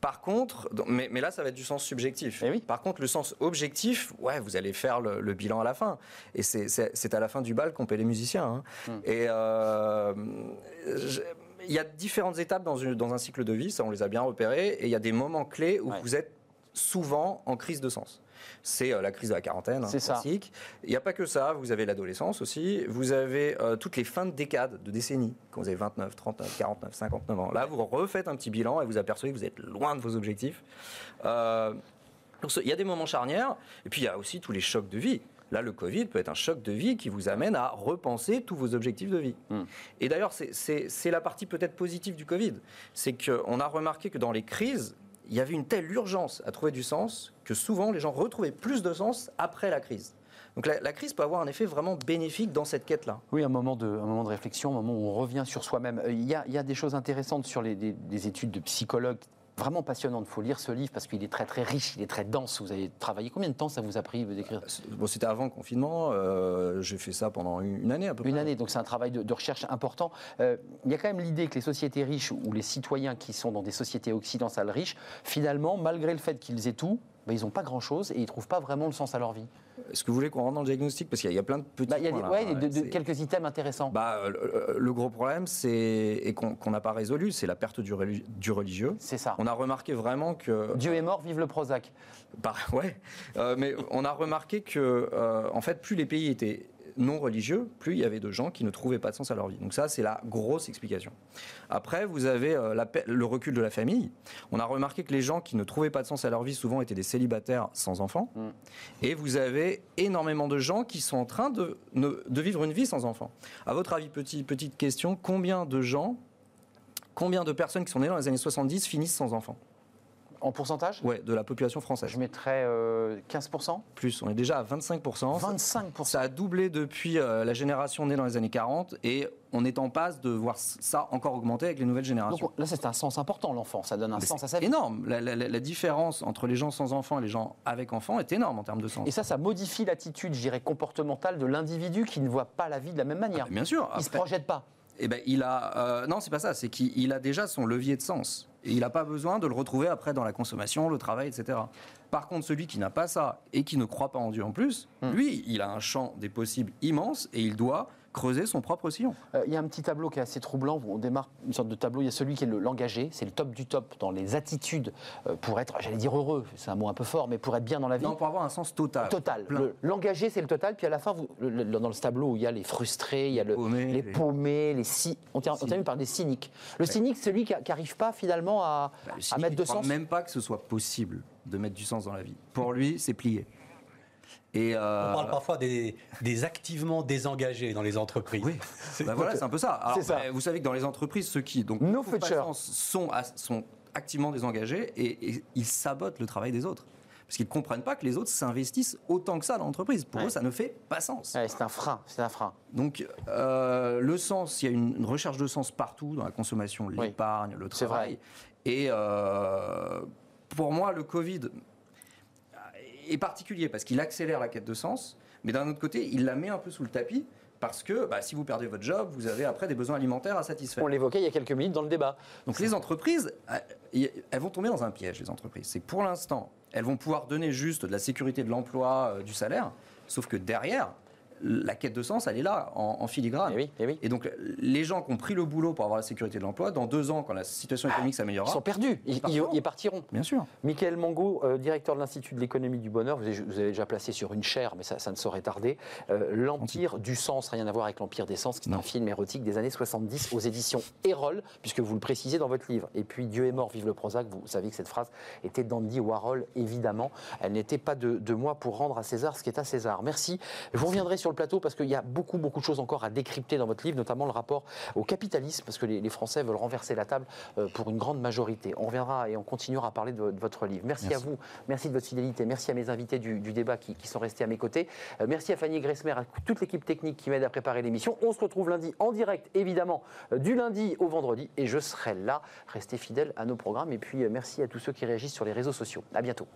Par contre, mais, mais là, ça va être du sens subjectif. Eh oui. Par contre, le sens objectif, ouais, vous allez faire le, le bilan à la fin. Et c'est- à la fin du bal qu'on paie les musiciens. hein. Hmm. Et euh, il y a différentes étapes dans, une- dans un cycle de vie, ça on les a bien repérées, et il y a des moments clés où Ouais. vous êtes souvent en crise de sens. C'est euh, la crise de la quarantaine, hein, classique. Il n'y a pas que ça, vous avez l'adolescence aussi, vous avez euh, toutes les fins de décades, de décennies, quand vous avez 29, 39, 49, 59 ans. Là, vous refaites un petit bilan et vous apercevez que vous êtes loin de vos objectifs. Euh, donc, il y a des moments charnières, et puis il y a aussi tous les chocs de vie. Là, le Covid peut être un choc de vie qui vous amène à repenser tous vos objectifs de vie. Hmm. Et d'ailleurs, c'est la partie peut-être positive du Covid. C'est qu'on a remarqué que dans les crises, il y avait une telle urgence à trouver du sens que souvent les gens retrouvaient plus de sens après la crise. Donc la, crise peut avoir un effet vraiment bénéfique dans cette quête-là. Oui, un moment, de, un moment de réflexion, un moment où on revient sur soi-même. Euh, Il y, a, des choses intéressantes sur les, des, des études de psychologues, vraiment passionnantes. Il faut lire ce livre parce qu'il est très très riche, il est très dense. Vous avez travaillé. Combien de temps ça vous a pris d'écrire Bon, C'était avant le confinement, euh, j'ai fait ça pendant une, une année à peu Une près. année, donc c'est un travail de, de recherche important. Euh, il y a quand même l'idée que les sociétés riches ou les citoyens qui sont dans des sociétés occidentales riches, finalement, malgré le fait qu'ils aient tout, ben, ils n'ont pas grand-chose et ils ne trouvent pas vraiment le sens à leur vie. Est-ce que vous voulez qu'on rentre dans le diagnostic? Parce qu'il y, a- il y a plein de petits Bah, il y a des- points, là. ouais, de- de- C'est- quelques items intéressants. Bah, euh, le, le gros problème, c'est et qu'on n'a pas résolu, c'est la perte du, reli- du religieux. c'est ça. On a remarqué vraiment que Dieu est mort, vive le Prozac. Bah, ouais, Euh, mais on a remarqué que, euh, en fait, plus les pays étaient non religieux, plus il y avait de gens qui ne trouvaient pas de sens à leur vie. Donc ça, c'est la grosse explication. Après, vous avez euh, la le recul de la famille. On a remarqué que les gens qui ne trouvaient pas de sens à leur vie souvent étaient des célibataires sans enfants. Mm. Et vous avez énormément de gens qui sont en train de, vivre une vie sans enfants. À votre avis, petit, petite question, combien de gens, combien de personnes qui sont nées dans les années 70 finissent sans enfants? En pourcentage? Ouais, de la population française. Je mettrais euh, 15%. Plus, on est déjà à 25%. 25%. Ça a doublé depuis euh, la génération née dans les années 40 et on est en passe de voir ça encore augmenter avec les nouvelles générations. Donc là, c'est un sens important, l'enfant. Ça donne un Mais sens à sa vie. énorme. La, la- la- la différence entre les gens sans enfants et les gens avec enfants est énorme en termes de sens. Et ça, ça modifie l'attitude, je dirais, comportementale de l'individu qui ne voit pas la vie de la même manière. Bien sûr. Il ne se projette pas. Eh ben, il a. euh, non, c'est pas ça. C'est qu'il il a déjà son levier de sens. Et il n'a pas besoin de le retrouver après dans la consommation, le travail, etc. Par contre, celui qui n'a pas ça et qui ne croit pas en Dieu en plus, Hmm. lui, il a un champ des possibles immense et il doit creuser son propre sillon. Euh, Il y a un petit tableau qui est assez troublant. On démarre une sorte de tableau. Il y a celui qui est le l'engagé. C'est le top du top dans les attitudes euh, pour être, j'allais dire heureux. C'est un mot un peu fort, mais pour être bien dans la vie. Non, pour avoir un sens total. Total. L'engagé, c'est le total. Puis à la fin, vous- le- le- dans ce tableau où il y a les frustrés, il y a le- paumés, les les- paumés, les si, on, ter- on termine par des cyniques. Le cynique, c'est celui qui n'arrive pas finalement à, Bah, le à cynique, mettre de sens. même pas que ce soit possible de mettre du sens dans la vie. Pour lui, c'est plié. Et euh, On parle parfois des, des activement désengagés dans les entreprises. Oui, bah voilà, c'est un peu ça. Alors, ça. vous savez que dans les entreprises, ceux qui donc No sont, sont activement désengagés et, et ils sabotent le travail des autres. Parce qu'ils ne comprennent pas que les autres s'investissent autant que ça dans l'entreprise. Pour Ouais. eux, ça ne fait pas sens. Ouais, c'est un frein. C'est un frein. Donc, euh, le sens, il y a une, recherche de sens partout dans la consommation, Oui. l'épargne, le C'est travail. Et euh, pour moi, le Covid est particulier parce qu'il accélère la quête de sens, mais d'un autre côté, il la met un peu sous le tapis parce que bah, si vous perdez votre job, vous avez après des besoins alimentaires à satisfaire. On l'évoquait il y a quelques minutes dans le débat. Donc les entreprises, euh, elles vont tomber dans un piège, les entreprises. C'est pour l'instant, elles vont pouvoir donner juste de la sécurité de l'emploi, euh, du salaire, sauf que derrière, la quête de sens, elle est là, en, filigrane. Et, eh oui, et, donc, les gens qui ont pris le boulot pour avoir la sécurité de l'emploi, dans deux ans, quand la situation économique s'améliorera. Ils sont perdus, ils, ils, partiront. Bien sûr. Michael Mango, euh, directeur de l'Institut de l'économie du bonheur, vous avez, déjà placé sur une chaire, mais ça, ça ne saurait tarder. Euh, L'Empire du sens, rien à voir avec l'Empire des sens, qui est un film érotique des années 70 aux éditions Erol, puisque vous le précisez dans votre livre. Et puis, Dieu est mort, vive le Prozac, vous savez que cette phrase était d'Andy Warhol, évidemment. Elle n'était pas de, de moi pour rendre à César ce qui est à César. Merci. Je reviendrai sur le plateau parce qu'il y a beaucoup, beaucoup de choses encore à décrypter dans votre livre, notamment le rapport au capitalisme, parce que les, Français veulent renverser la table euh, pour une grande majorité. On reviendra et on continuera à parler de, votre livre. Merci, à vous, merci de votre fidélité, merci à mes invités du, débat qui, sont restés à mes côtés. Euh, merci à Fanny Gressmer, à toute l'équipe technique qui m'aide à préparer l'émission. On se retrouve lundi en direct, évidemment, euh, du lundi au vendredi, et je serai là. Restez fidèles à nos programmes, et puis merci à tous ceux qui réagissent sur les réseaux sociaux. À bientôt.